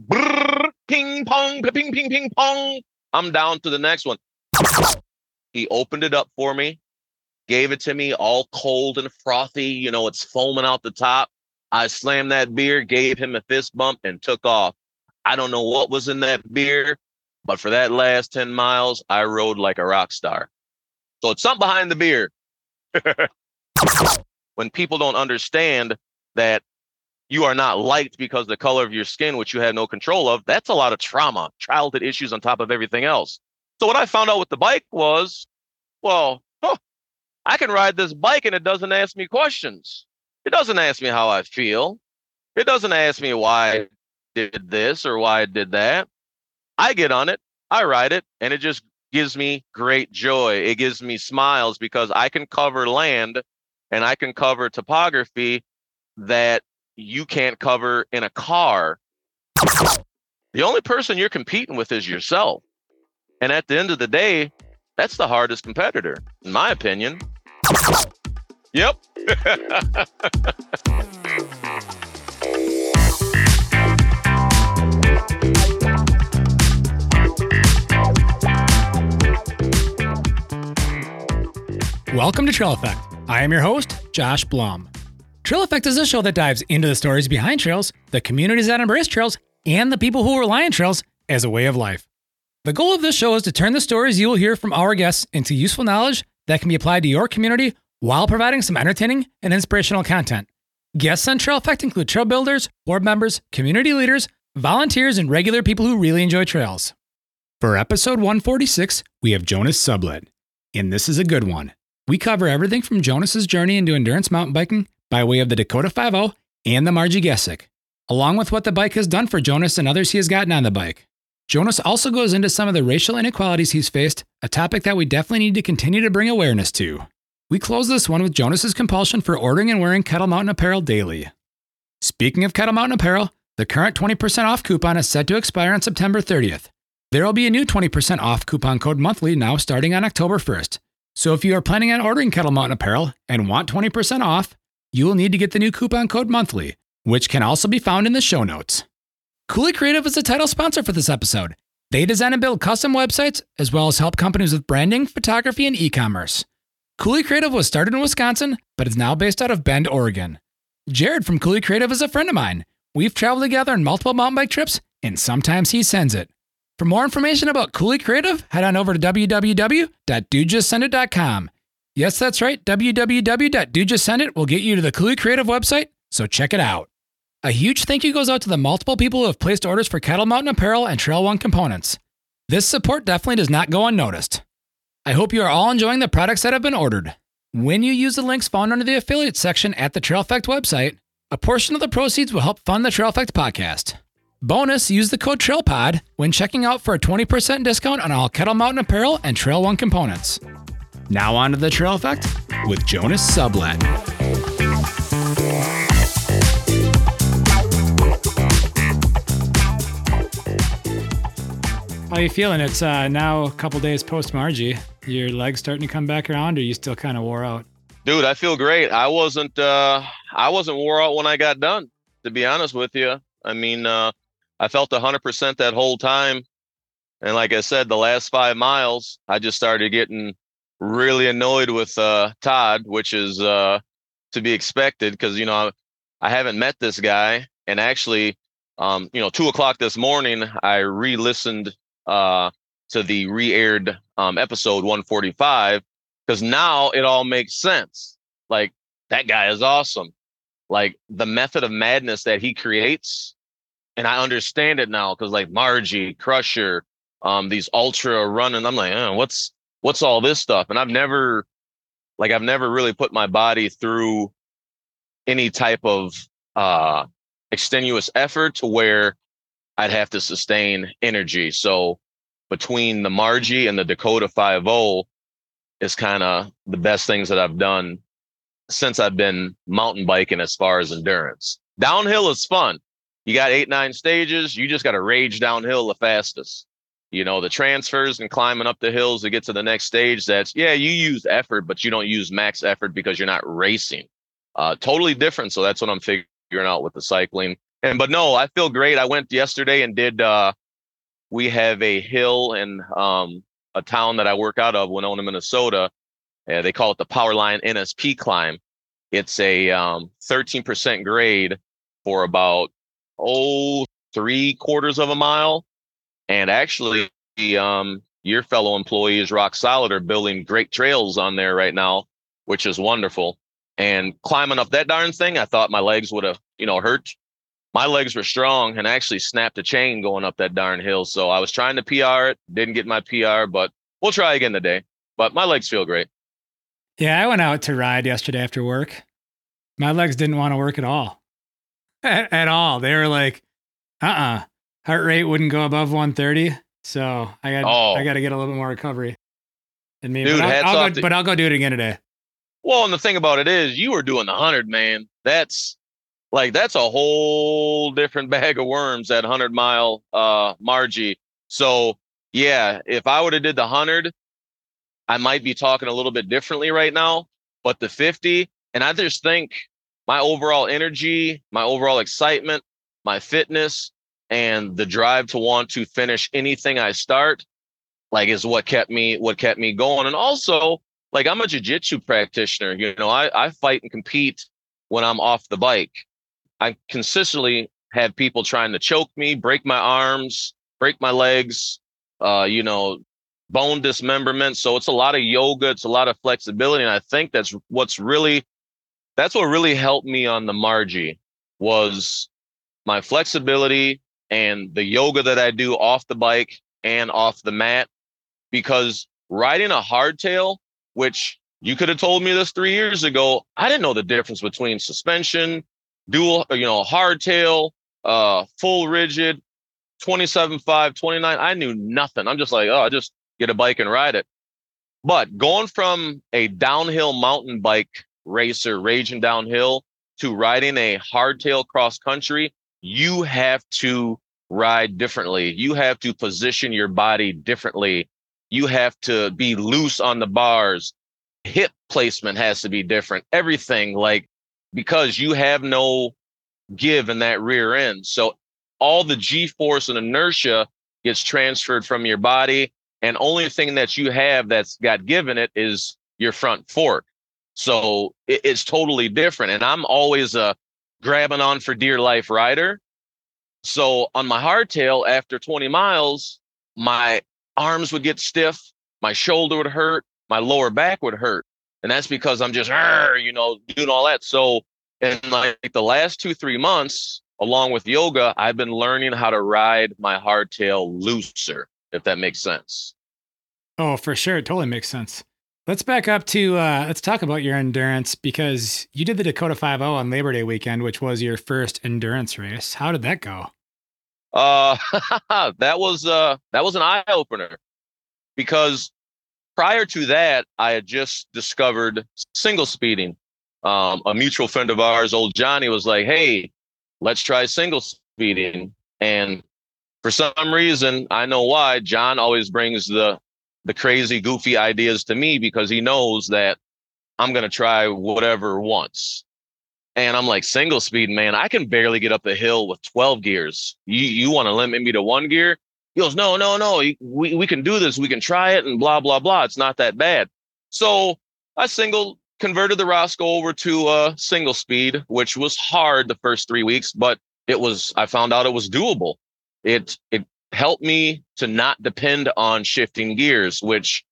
Brrr, ping pong, ping ping ping pong. I'm down to the next one. He opened it up for me, gave it to me all cold and frothy. You know, it's foaming out the top. I slammed that beer, gave him a fist bump, and took off. I don't know what was in that beer, but for that last 10 miles, I rode like a rock star. So it's something behind the beer. when people don't understand that you are not liked because the color of your skin, which you had no control of, that's a lot of trauma, childhood issues on top of everything else. So what I found out with the bike was, well, huh, I can ride this bike and it doesn't ask me questions. It doesn't ask me how I feel. It doesn't ask me why I did this or why I did that. I get on it, I ride it, and it just gives me great joy. It gives me smiles because I can cover land and I can cover topography that you can't cover in a car. The only person you're competing with is yourself. And at the end of the day, that's the hardest competitor, in my opinion. Yep. Welcome to Trail Effect. I am your host, Josh Blum. Trail Effect is a show that dives into the stories behind trails, the communities that embrace trails, and the people who rely on trails as a way of life. The goal of this show is to turn the stories you will hear from our guests into useful knowledge that can be applied to your community while providing some entertaining and inspirational content. Guests on Trail Effect include trail builders, board members, community leaders, volunteers, and regular people who really enjoy trails. For episode 146, we have Jonas Sublett, and this is a good one. We cover everything from Jonas's journey into endurance mountain biking by way of the Dakota 50 and the Marji Gesick, along with what the bike has done for Jonas and others he has gotten on the bike. Jonas also goes into some of the racial inequalities he's faced, a topic that we definitely need to continue to bring awareness to. We close this one with Jonas's compulsion for ordering and wearing KETL Mountain apparel daily. Speaking of KETL Mountain apparel, the current 20% off coupon is set to expire on September 30th. There will be a new 20% off coupon code monthly now starting on October 1st. So if you are planning on ordering KETL Mountain apparel and want 20% off, you will need to get the new coupon code monthly, which can also be found in the show notes. Coulee Creative is the title sponsor for this episode. They design and build custom websites as well as help companies with branding, photography, and e commerce. Coulee Creative was started in Wisconsin, but is now based out of Bend, Oregon. Jared from Coulee Creative is a friend of mine. We've traveled together on multiple mountain bike trips, and sometimes he sends it. For more information about Coulee Creative, head on over to www.dudejustsendit.com. Yes, that's right. www.dudejustsendit will get you to the Coulee Creative website, so check it out. A huge thank you goes out to the multiple people who have placed orders for KETL Mountain apparel and Trail One components. This support definitely does not go unnoticed. I hope you are all enjoying the products that have been ordered. When you use the links found under the affiliate section at the Trail Effect website, a portion of the proceeds will help fund the Trail Effect podcast. Bonus, use the code TRAILPOD when checking out for a 20% discount on all KETL Mountain apparel and Trail One components. Now on to the Trail Effect with Jonas Sublett. How you feeling? It's uh, now a couple days post Marji. Your legs starting to come back around, or you still kind of wore out? Dude, I feel great. I wasn't uh I wasn't wore out when I got done, to be honest with you. I mean, uh I felt 100% that whole time. And like I said, the last 5 miles, I just started getting really annoyed with uh, Todd, which is uh, to be expected because you know I haven't met this guy, and actually, um, you know, two o'clock this morning, I re-listened uh, to the re-aired um, episode 145 because now it all makes sense. Like that guy is awesome. Like the method of madness that he creates, and I understand it now because like Marji, Crusher, um, these ultra running, I'm like, oh, what's what's all this stuff? And I've never, like, I've never really put my body through any type of uh, extenuous effort to where I'd have to sustain energy. So between the Marji and the Dakota 5 is kind of the best things that I've done since I've been mountain biking as far as endurance. Downhill is fun. You got eight, nine stages. You just got to rage downhill the fastest you know the transfers and climbing up the hills to get to the next stage that's yeah you use effort but you don't use max effort because you're not racing uh totally different so that's what i'm figuring out with the cycling And but no, I feel great. I went yesterday and did. uh We have a hill in um, a town that I work out of, Winona, Minnesota. Uh, they call it the Powerline NSP climb. It's a um, 13% grade for about oh three quarters of a mile, and actually, um, your fellow employees, Rock Solid, are building great trails on there right now, which is wonderful. And climbing up that darn thing, I thought my legs would have, you know, hurt. My legs were strong and I actually snapped a chain going up that darn hill. So I was trying to PR it, didn't get my PR, but we'll try again today. But my legs feel great. Yeah, I went out to ride yesterday after work. My legs didn't want to work at all. At, at all. They were like, uh uh-uh. uh Heart rate wouldn't go above 130. So I got oh. I got to get a little bit more recovery. And me, Dude, but, I'll, I'll go, to- but I'll go do it again today. Well, and the thing about it is, you were doing the hundred, man. That's like that's a whole different bag of worms. That hundred mile uh Marji. So yeah, if I would have did the hundred, I might be talking a little bit differently right now. But the fifty, and I just think my overall energy, my overall excitement, my fitness, and the drive to want to finish anything I start, like is what kept me what kept me going. And also like I'm a jiu-jitsu practitioner. You know, I, I fight and compete when I'm off the bike. I consistently have people trying to choke me, break my arms, break my legs, uh, you know, bone dismemberment. So it's a lot of yoga, it's a lot of flexibility. And I think that's what's really that's what really helped me on the Marji was my flexibility and the yoga that I do off the bike and off the mat. Because riding a hardtail which you could have told me this three years ago. I didn't know the difference between suspension, dual, you know, hardtail, uh, full rigid, 27.5, 29. I knew nothing. I'm just like, oh, I just get a bike and ride it. But going from a downhill mountain bike racer raging downhill to riding a hardtail cross country, you have to ride differently. You have to position your body differently you have to be loose on the bars. Hip placement has to be different. Everything like because you have no give in that rear end. So all the G force and inertia gets transferred from your body. And only thing that you have that's got given it is your front fork. So it, it's totally different. And I'm always a grabbing on for dear life rider. So on my hardtail, after 20 miles, my arms would get stiff, my shoulder would hurt, my lower back would hurt. And that's because I'm just, you know, doing all that. So in like the last two, three months, along with yoga, I've been learning how to ride my hardtail looser, if that makes sense. Oh, for sure. It totally makes sense. Let's back up to uh, let's talk about your endurance because you did the Dakota 5 on Labor Day weekend, which was your first endurance race. How did that go? Uh, that was uh, that was an eye opener because prior to that, I had just discovered single speeding. Um, a mutual friend of ours, old Johnny, was like, "Hey, let's try single speeding." And for some reason, I know why, John always brings the the crazy, goofy ideas to me because he knows that I'm gonna try whatever once. And I'm like, single speed, man, I can barely get up the hill with 12 gears. You you want to limit me to one gear? He goes, no, no, no. We, we can do this. We can try it and blah, blah, blah. It's not that bad. So I single converted the Roscoe over to uh, single speed, which was hard the first three weeks, but it was, I found out it was doable. It, it helped me to not depend on shifting gears, which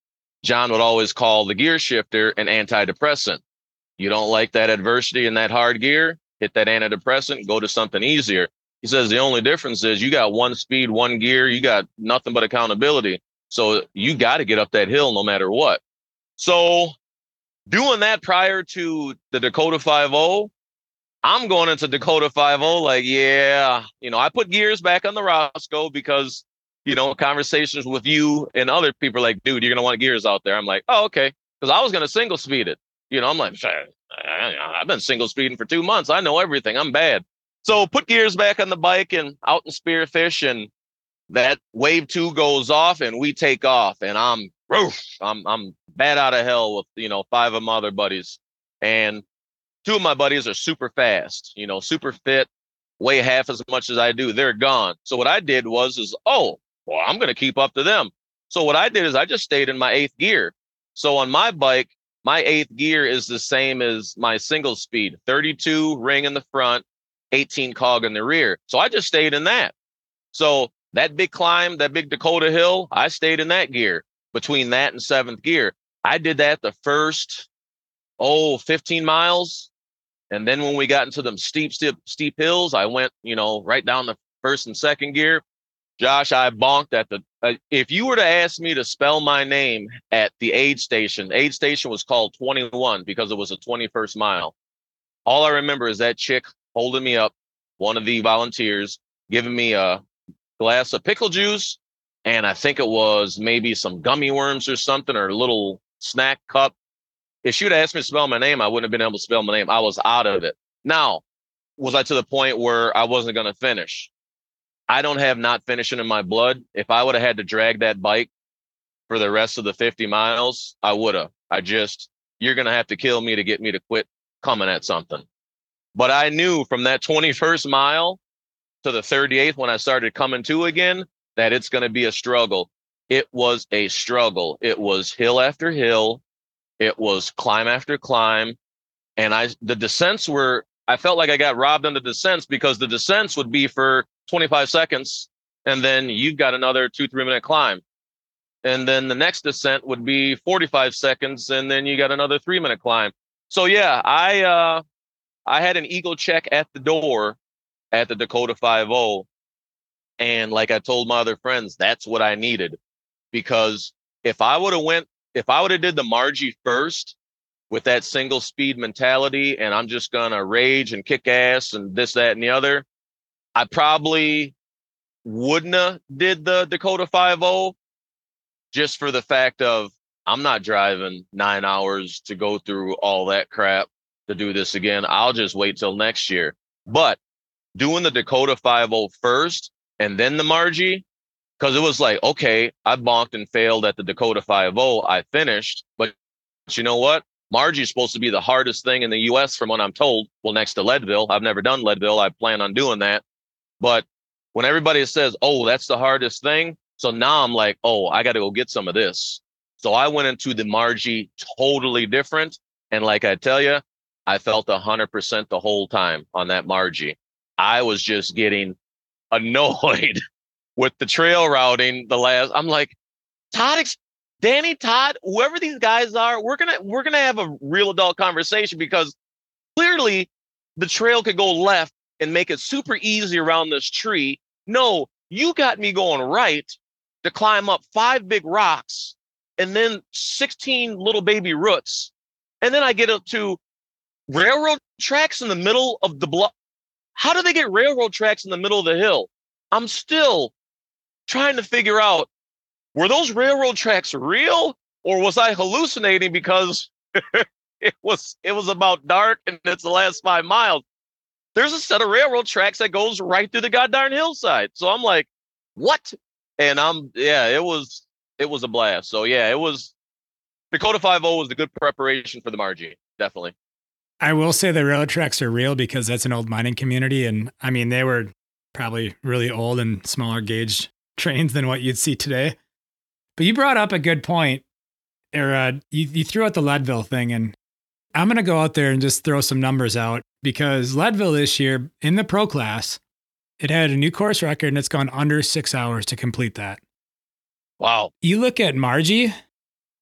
John would always call the gear shifter an antidepressant. You don't like that adversity and that hard gear, hit that antidepressant, go to something easier. He says the only difference is you got one speed, one gear, you got nothing but accountability. So you got to get up that hill no matter what. So doing that prior to the Dakota 5 I'm going into Dakota 5 like, yeah, you know, I put gears back on the Roscoe because, you know, conversations with you and other people like, dude, you're going to want gears out there. I'm like, oh, okay. Because I was going to single speed it. You know, I'm like, I've been single speeding for two months. I know everything. I'm bad. So put gears back on the bike and out and spearfish, and that wave two goes off, and we take off, and I'm I'm I'm bad out of hell with you know five of my other buddies, and two of my buddies are super fast, you know, super fit. weigh half as much as I do. They're gone. So what I did was is, oh, well, I'm to keep up to them. So what I did is I just stayed in my eighth gear. So on my bike, my eighth gear is the same as my single speed 32 ring in the front, 18 cog in the rear. So I just stayed in that. So that big climb, that big Dakota hill, I stayed in that gear between that and seventh gear. I did that the first, oh, 15 miles. And then when we got into them steep, steep, steep hills, I went, you know, right down the first and second gear. Josh, I bonked at the. Uh, if you were to ask me to spell my name at the aid station, aid station was called 21 because it was a 21st mile. All I remember is that chick holding me up, one of the volunteers, giving me a glass of pickle juice, and I think it was maybe some gummy worms or something or a little snack cup. If she would have asked me to spell my name, I wouldn't have been able to spell my name. I was out of it. Now, was I to the point where I wasn't going to finish? I don't have not finishing in my blood. If I would have had to drag that bike for the rest of the 50 miles, I would have. I just, you're going to have to kill me to get me to quit coming at something. But I knew from that 21st mile to the 38th when I started coming to again that it's going to be a struggle. It was a struggle. It was hill after hill. It was climb after climb. And I, the descents were, I felt like I got robbed on the descents because the descents would be for 25 seconds, and then you've got another two, three minute climb. And then the next descent would be 45 seconds, and then you got another three minute climb. So yeah, I uh I had an ego check at the door at the Dakota 5 And like I told my other friends, that's what I needed. Because if I would have went, if I would have did the Marji first with that single speed mentality and I'm just gonna rage and kick ass and this, that, and the other, I probably wouldn't have did the Dakota 5 just for the fact of I'm not driving nine hours to go through all that crap to do this again. I'll just wait till next year. But doing the Dakota 5 first and then the Marji, because it was like, okay, I bonked and failed at the Dakota 5 I finished, but you know what? Marji's supposed to be the hardest thing in the US from what I'm told. Well, next to Leadville. I've never done Leadville. I plan on doing that. But when everybody says, oh, that's the hardest thing. So now I'm like, oh, I got to go get some of this. So I went into the Marji totally different. And like I tell you, I felt 100% the whole time on that Marji. I was just getting annoyed with the trail routing the last. I'm like, Todd, Danny, Todd, whoever these guys are, we're gonna we're gonna have a real adult conversation because clearly the trail could go left and make it super easy around this tree. No, you got me going right to climb up five big rocks and then 16 little baby roots. And then I get up to railroad tracks in the middle of the block. How do they get railroad tracks in the middle of the hill? I'm still trying to figure out were those railroad tracks real or was I hallucinating because it was it was about dark and it's the last five miles there's a set of railroad tracks that goes right through the goddamn hillside. So I'm like, what? And I'm yeah, it was it was a blast. So yeah, it was Dakota 5 was the good preparation for the Marji, definitely. I will say the railroad tracks are real because that's an old mining community. And I mean, they were probably really old and smaller gauge trains than what you'd see today. But you brought up a good point, uh, you, you threw out the Leadville thing. And I'm going to go out there and just throw some numbers out because Leadville this year in the pro class, it had a new course record and it's gone under six hours to complete that. Wow. You look at Marji.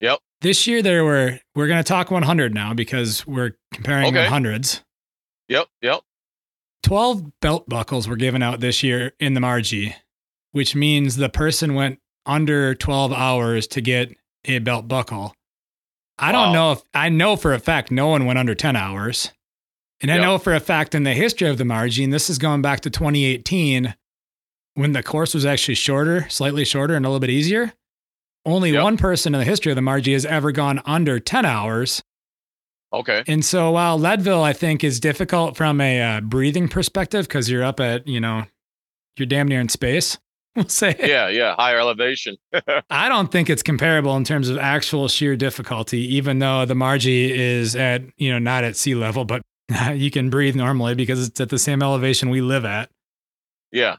Yep. This year there were we're going to talk 100 now because we're comparing okay. hundreds. Yep. Yep. 12 belt buckles were given out this year in the Marji, which means the person went under 12 hours to get a belt buckle. I wow. don't know if I know for a fact no one went under 10 hours. And yep. I know for a fact in the history of the Marji, this is going back to 2018 when the course was actually shorter, slightly shorter and a little bit easier. Only yep. one person in the history of the Marji has ever gone under 10 hours. Okay. And so while Leadville, I think, is difficult from a uh, breathing perspective because you're up at, you know, you're damn near in space, we'll say. Yeah, yeah, higher elevation. I don't think it's comparable in terms of actual sheer difficulty, even though the Marji is at, you know, not at sea level, but you can breathe normally because it's at the same elevation we live at. Yeah.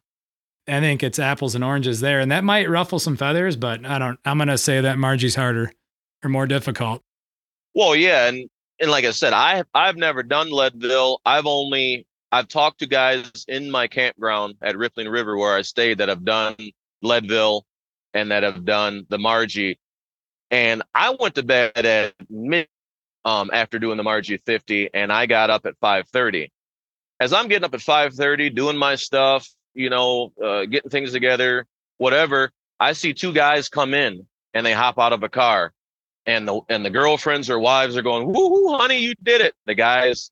I think it's apples and oranges there, and that might ruffle some feathers, but I don't. I'm gonna say that Marji's harder or more difficult. Well, yeah, and and like I said, I I've never done Leadville. I've only I've talked to guys in my campground at Rippling River where I stayed that have done Leadville and that have done the Marji. And I went to bed at mid um, after doing the Marji 50 and I got up at 5:30. As I'm getting up at 5:30 doing my stuff, you know, uh, getting things together, whatever, I see two guys come in and they hop out of a car and the and the girlfriends or wives are going, "Woo, honey, you did it." The guys,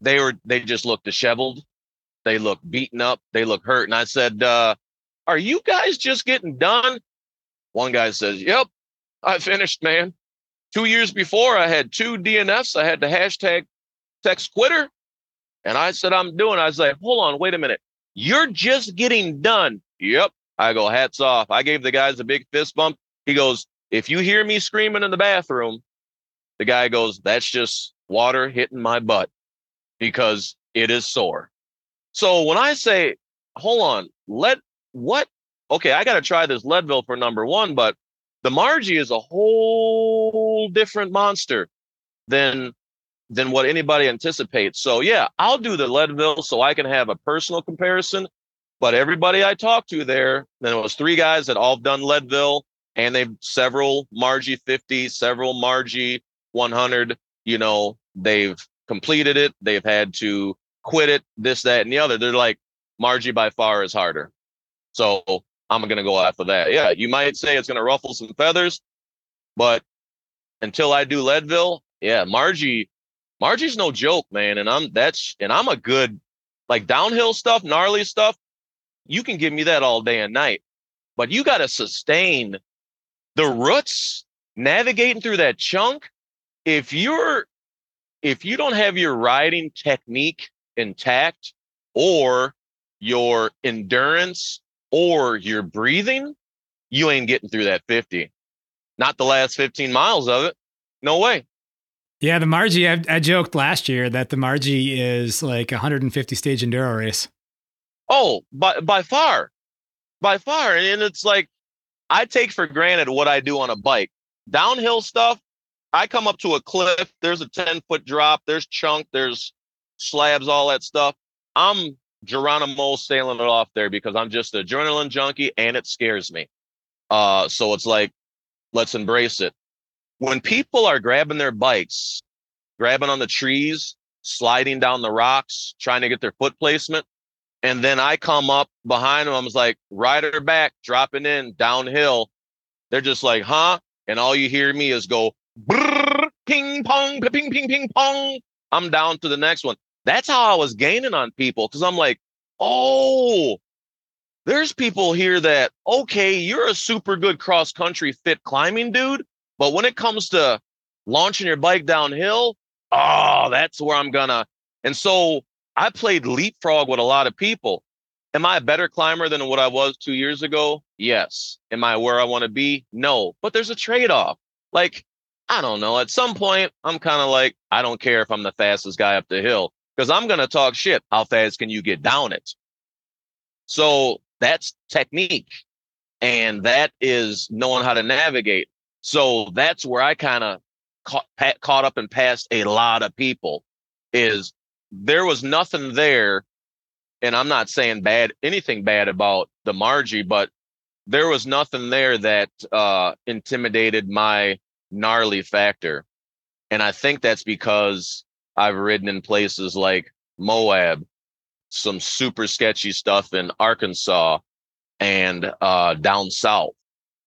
they were they just look disheveled, they look beaten up, they look hurt, and I said, uh, "Are you guys just getting done?" One guy says, "Yep, I finished, man. Two years before, I had two DNFs. I had the hashtag text quitter, and I said I'm doing." I like, "Hold on, wait a minute. You're just getting done." Yep. I go, hats off. I gave the guys a big fist bump. He goes, if you hear me screaming in the bathroom, the guy goes, That's just water hitting my butt because it is sore. So when I say, Hold on, let what? Okay, I got to try this Leadville for number one, but the Marji is a whole different monster than than what anybody anticipates. So yeah, I'll do the Leadville so I can have a personal comparison. But everybody I talked to there, then it was three guys that all done Leadville and they've several Marji 50, several Marji 100. You know, they've completed it. They've had to quit it, this, that, and the other. They're like, Marji by far is harder. So I'm going to go after that. Yeah, you might say it's going to ruffle some feathers, but until I do Leadville, yeah, Marji, Marji's no joke, man. And I'm that's and I'm a good like downhill stuff, gnarly stuff. You can give me that all day and night, but you got to sustain the roots navigating through that chunk if you're if you don't have your riding technique intact or your endurance or your breathing you ain't getting through that 50 not the last 15 miles of it. No way. Yeah the Marji I, I joked last year that the Marji is like a 150 stage enduro race. Oh by by far. By far and it's like I take for granted what I do on a bike. Downhill stuff, I come up to a cliff, there's a 10 foot drop, there's chunk, there's slabs, all that stuff. I'm Geronimo sailing it off there because I'm just an adrenaline junkie and it scares me. Uh, so it's like, let's embrace it. When people are grabbing their bikes, grabbing on the trees, sliding down the rocks, trying to get their foot placement, and then I come up behind them. I was like, rider back, dropping in downhill. They're just like, huh? And all you hear me is go, ping pong, ping, ping, ping, pong. I'm down to the next one. That's how I was gaining on people because I'm like, oh, there's people here that, okay, you're a super good cross country fit climbing dude. But when it comes to launching your bike downhill, oh, that's where I'm gonna. And so I played leapfrog with a lot of people. Am I a better climber than what I was two years ago? Yes. Am I where I want to be? No. But there's a trade off. Like, I don't know. At some point, I'm kind of like, I don't care if I'm the fastest guy up the hill because I'm going to talk shit. How fast can you get down it? So that's technique. And that is knowing how to navigate. So that's where I kind of caught, caught up and passed a lot of people is there was nothing there, and I'm not saying bad anything bad about the Marji, but there was nothing there that uh, intimidated my gnarly factor. And I think that's because I've ridden in places like Moab, some super sketchy stuff in Arkansas and uh, down south,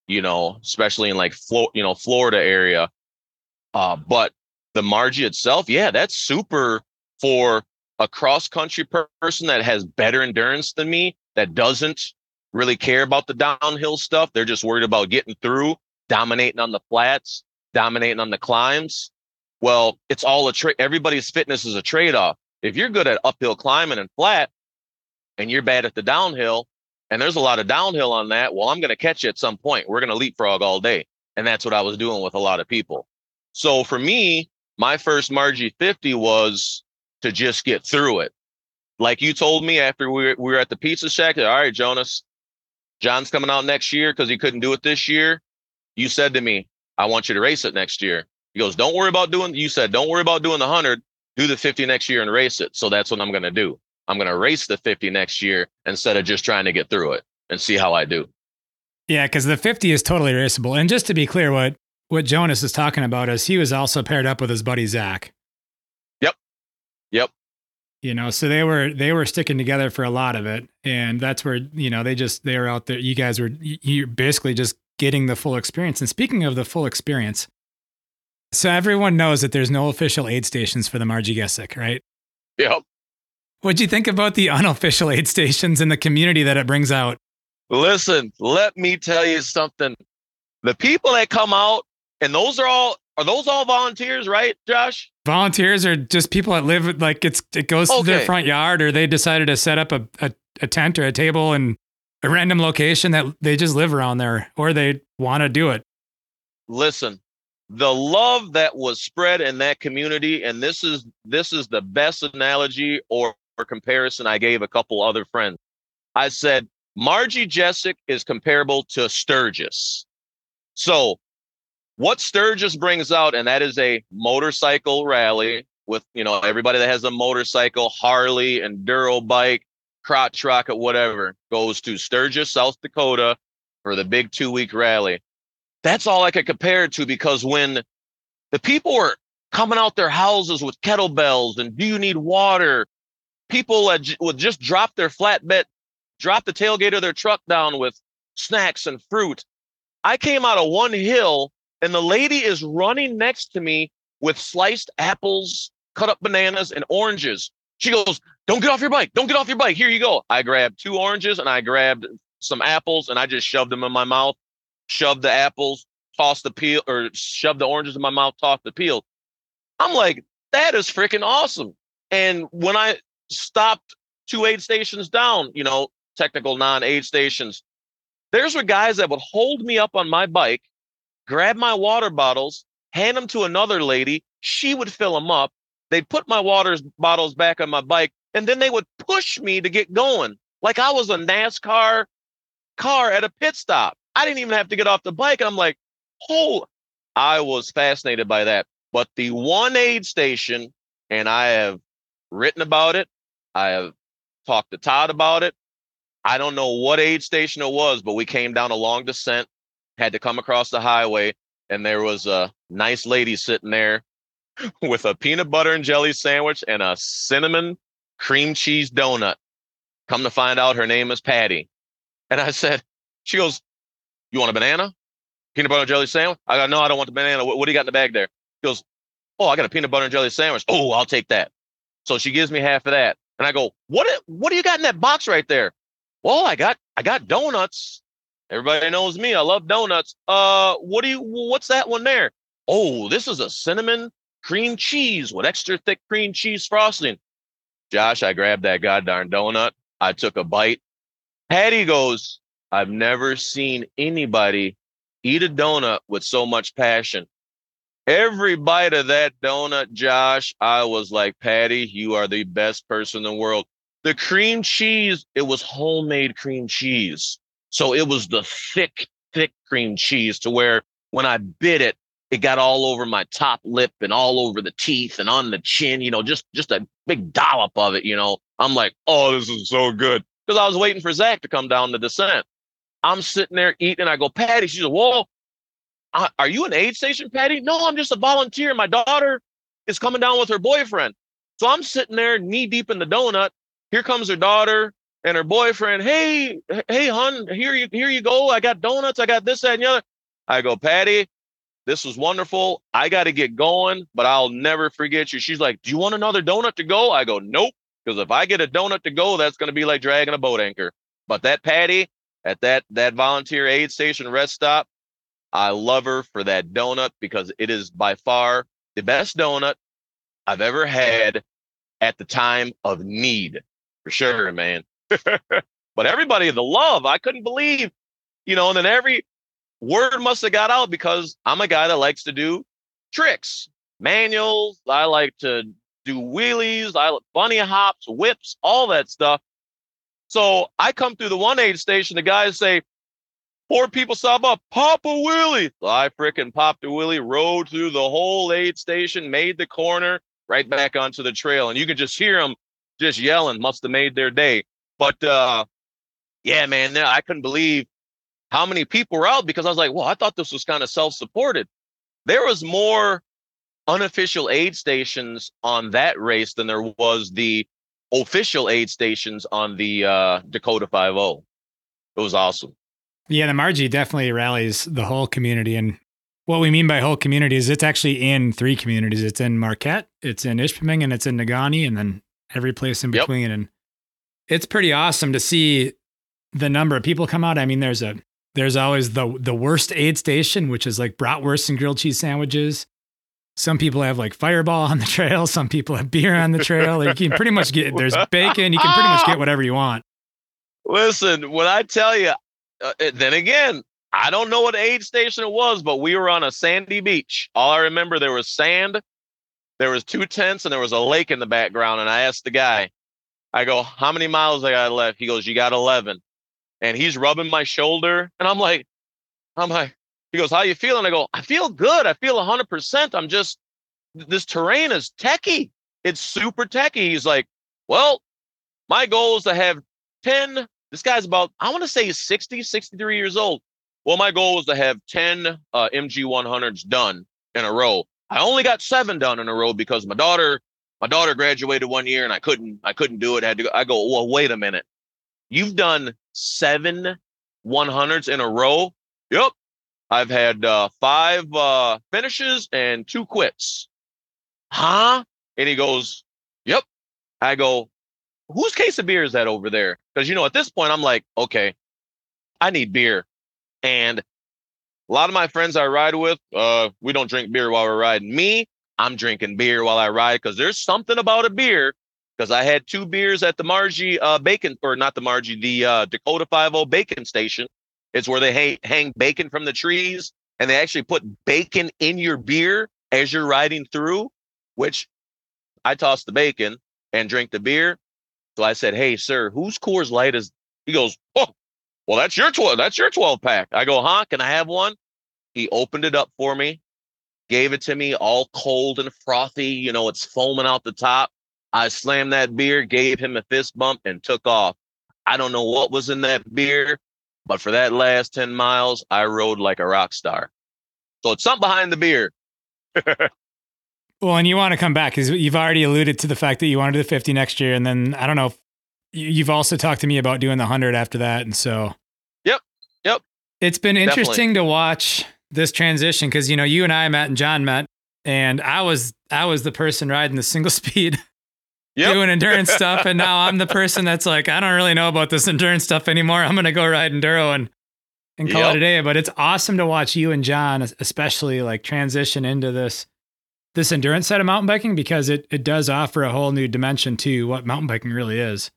you know, especially in like Flo- you know Florida area. Uh, but the Marji itself, yeah, that's super for a cross country person that has better endurance than me that doesn't really care about the downhill stuff. They're just worried about getting through, dominating on the flats, dominating on the climbs. Well, it's all a trade. Everybody's fitness is a trade off. If you're good at uphill climbing and flat and you're bad at the downhill, and there's a lot of downhill on that, well, I'm going to catch you at some point. We're going to leapfrog all day. And that's what I was doing with a lot of people. So for me, my first Marji 50 was to just get through it. Like you told me after we were, we were at the pizza shack, all right, Jonas, John's coming out next year because he couldn't do it this year. You said to me, I want you to race it next year. He goes, don't worry about doing, you said, don't worry about doing the 100, do the 50 next year and race it. So that's what I'm going to do. I'm going to race the 50 next year instead of just trying to get through it and see how I do. Yeah, because the 50 is totally raceable. And just to be clear, what what Jonas is talking about is he was also paired up with his buddy Zach. Yep. Yep. You know, so they were they were sticking together for a lot of it, and that's where you know they just they were out there. You guys were you're basically just getting the full experience. And speaking of the full experience, so everyone knows that there's no official aid stations for the Marji Gesick, right? Yep. What'd you think about the unofficial aid stations and the community that it brings out? Listen, let me tell you something. The people that come out, and those are all are those all volunteers, right, Josh? Volunteers are just people that live like it's it goes okay. to their front yard, or they decided to set up a, a, a tent or a table in a random location that they just live around there, or they want to do it. Listen, the love that was spread in that community, and this is this is the best analogy or, or comparison I gave a couple other friends. I said Marji Gesick is comparable to Sturgis. So, what Sturgis brings out, and that is a motorcycle rally with, you know, everybody that has a motorcycle, Harley, enduro bike, crotch rocket, whatever, goes to Sturgis, South Dakota for the big two week rally. That's all I could compare it to because when the people were coming out their houses with kettlebells and do you need water? People would just drop their flatbed drop the tailgate of their truck down with snacks and fruit. I came out of one hill and the lady is running next to me with sliced apples, cut up bananas, and oranges. She goes, Don't get off your bike. Don't get off your bike. Here you go. I grabbed two oranges and I grabbed some apples and I just shoved them in my mouth, shoved the apples, tossed the peel, or shoved the oranges in my mouth, tossed the peel. I'm like, That is freaking awesome. And when I stopped two aid stations down, you know, technical non-aid stations. There's were guys that would hold me up on my bike, grab my water bottles, hand them to another lady. She would fill them up. They'd put my water bottles back on my bike, and then they would push me to get going, like I was a NASCAR car at a pit stop. I didn't even have to get off the bike. I'm like, oh, I was fascinated by that. But the one aid station, and I have written about it. I have talked to Todd about it. I don't know what aid station it was, but we came down a long descent, had to come across the highway, and there was a nice lady sitting there with a peanut butter and jelly sandwich and a cinnamon cream cheese donut. Come to find out her name is Patty. And I said, she goes, You want a banana? Peanut butter and jelly sandwich? I go, No, I don't want the banana. What, what do you got in the bag there? He goes, Oh, I got a peanut butter and jelly sandwich. Oh, I'll take that. So she gives me half of that. And I go, What what do you got in that box right there? Well, I got I got donuts. Everybody knows me. I love donuts. Uh, what do you? What's that one there? Oh, this is a cinnamon cream cheese with extra thick cream cheese frosting. Josh, I grabbed that goddamn donut. I took a bite. Patty goes, I've never seen anybody eat a donut with so much passion. Every bite of that donut, Josh, I was like, Patty, you are the best person in the world. The cream cheese, it was homemade cream cheese. So it was the thick, thick cream cheese to where when I bit it, it got all over my top lip and all over the teeth and on the chin, you know, just just a big dollop of it, you know. I'm like, oh, this is so good. Because I was waiting for Zach to come down the descent. I'm sitting there eating. I go, Patty. She said, Whoa, are you an aid station, Patty? No, I'm just a volunteer. My daughter is coming down with her boyfriend. So I'm sitting there knee deep in the donut, here comes her daughter and her boyfriend. Hey, hey, hun, here you here you go. I got donuts. I got this, that, and the other. I go, Patty, this was wonderful. I got to get going, but I'll never forget you. She's like, Do you want another donut to go? I go, Nope. Because if I get a donut to go, that's going to be like dragging a boat anchor. But that Patty at that that volunteer aid station rest stop, I love her for that donut because it is by far the best donut I've ever had at the time of need for sure, man. but everybody, the love, I couldn't believe, you know, and then every word must have got out because I'm a guy that likes to do tricks, manuals. I like to do wheelies, I bunny hops, whips, all that stuff. So I come through the one aid station, the guys say, Four people stop up, pop a wheelie. So I freaking popped a wheelie, rode through the whole aid station, made the corner, right back onto the trail. And you can just hear them just yelling, must have made their day. But uh yeah, man, I couldn't believe how many people were out because I was like, well, I thought this was kind of self-supported. There was more unofficial aid stations on that race than there was the official aid stations on the uh, Dakota 5 It was awesome. Yeah, the Marji definitely rallies the whole community. And what we mean by whole community is it's actually in three communities. It's in Marquette, it's in Ishpeming, and it's in Negaunee, and then every place in between. Yep. And it's pretty awesome to see the number of people come out. I mean, there's a there's always the the worst aid station, which is like bratwurst and grilled cheese sandwiches. Some people have like fireball on the trail. Some people have beer on the trail. You can pretty much get there's bacon. You can pretty much get whatever you want. Listen, when I tell you, uh, then again, I don't know what aid station it was, but we were on a sandy beach. All I remember there was sand, there was two tents, and there was a lake in the background. And I asked the guy, I go, "How many miles I got left?" He goes, "You got 11." And he's rubbing my shoulder, and I'm like, I'm like, he goes, "How you feeling?" I go, "I feel good. I feel 100. percent I'm just this terrain is techie. It's super techie." He's like, "Well, my goal is to have 10 this guy's about, I want to say he's 60, 63 years old. Well, my goal was to have 10 uh, MG 100s done in a row. I only got seven done in a row because my daughter, my daughter graduated one year and I couldn't, I couldn't do it. I had to go, I go, well, wait a minute. You've done seven 100s in a row. Yep. I've had uh, five uh, finishes and two quits. Huh? And he goes, Yep. I go, whose case of beer is that over there? Because you know, at this point, I'm like, okay, I need beer. And a lot of my friends I ride with, uh, we don't drink beer while we're riding. Me, I'm drinking beer while I ride because there's something about a beer. Because I had two beers at the Marji uh, bacon, or not the Marji, the uh, Dakota 50 bacon station. It's where they hang, hang bacon from the trees and they actually put bacon in your beer as you're riding through, which I toss the bacon and drink the beer. So I said, "Hey, sir, whose Coors Light is?" He goes, "Oh, well, that's your twelve. That's your twelve pack." I go, "Huh? Can I have one?" He opened it up for me, gave it to me, all cold and frothy. You know, it's foaming out the top. I slammed that beer, gave him a fist bump, and took off. I don't know what was in that beer, but for that last 10 miles, I rode like a rock star. So it's something behind the beer. Well, and you want to come back because you've already alluded to the fact that you want to do the 50 next year. And then I don't know, you've also talked to me about doing the 100 after that. And so, yep, yep. It's been interesting Definitely. to watch this transition because, you know, you and I, Matt and John met, and I was, I was the person riding the single speed. Yep. doing endurance stuff and now I'm the person that's like I don't really know about this endurance stuff anymore. I'm going to go ride enduro and and call yep. it a day, but it's awesome to watch you and John especially like transition into this this endurance side of mountain biking because it it does offer a whole new dimension to what mountain biking really is.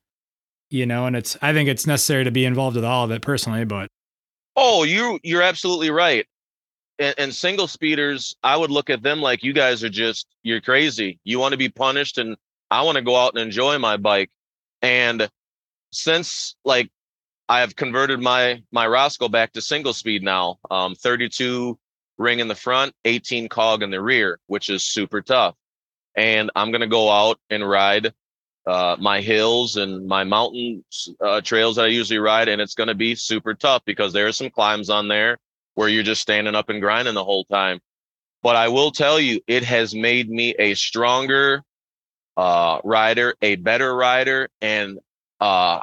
You know, and it's I think it's necessary to be involved with all of it personally, but Oh, you you're absolutely right. And, and single speeders, I would look at them like you guys are just you're crazy. You want to be punished and I want to go out and enjoy my bike. And since like I have converted my my Roscoe back to single speed now, um, 32 ring in the front, 18 cog in the rear, which is super tough. And I'm to go out and ride uh, my hills and my mountain uh, trails that I usually ride. And it's to be super tough because there are some climbs on there where you're just standing up and grinding the whole time. But I will tell you, it has made me a stronger uh, rider, a better rider, and uh,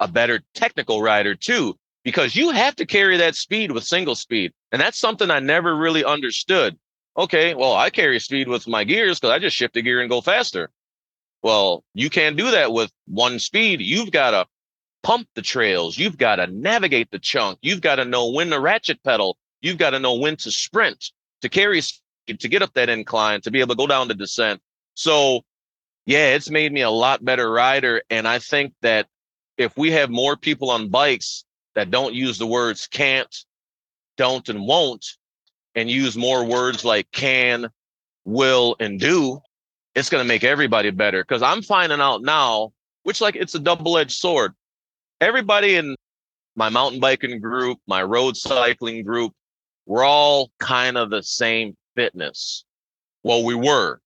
a better technical rider too because you have to carry that speed with single speed. And that's something I never really understood. Okay, well, I carry speed with my gears because I just shift a gear and go faster. Well, you can't do that with one speed. You've got to pump the trails. You've got to navigate the chunk. You've got to know when to ratchet pedal. You've got to know when to sprint to carry to get up that incline to be able to go down the descent. So, yeah, it's made me a lot better rider. And I think that if we have more people on bikes that don't use the words can't, don't, and won't, and use more words like can, will, and do, it's going to make everybody better. Cause I'm finding out now, which like it's a double edged sword. Everybody in my mountain biking group, my road cycling group, we're all kind of the same fitness. Well, we were.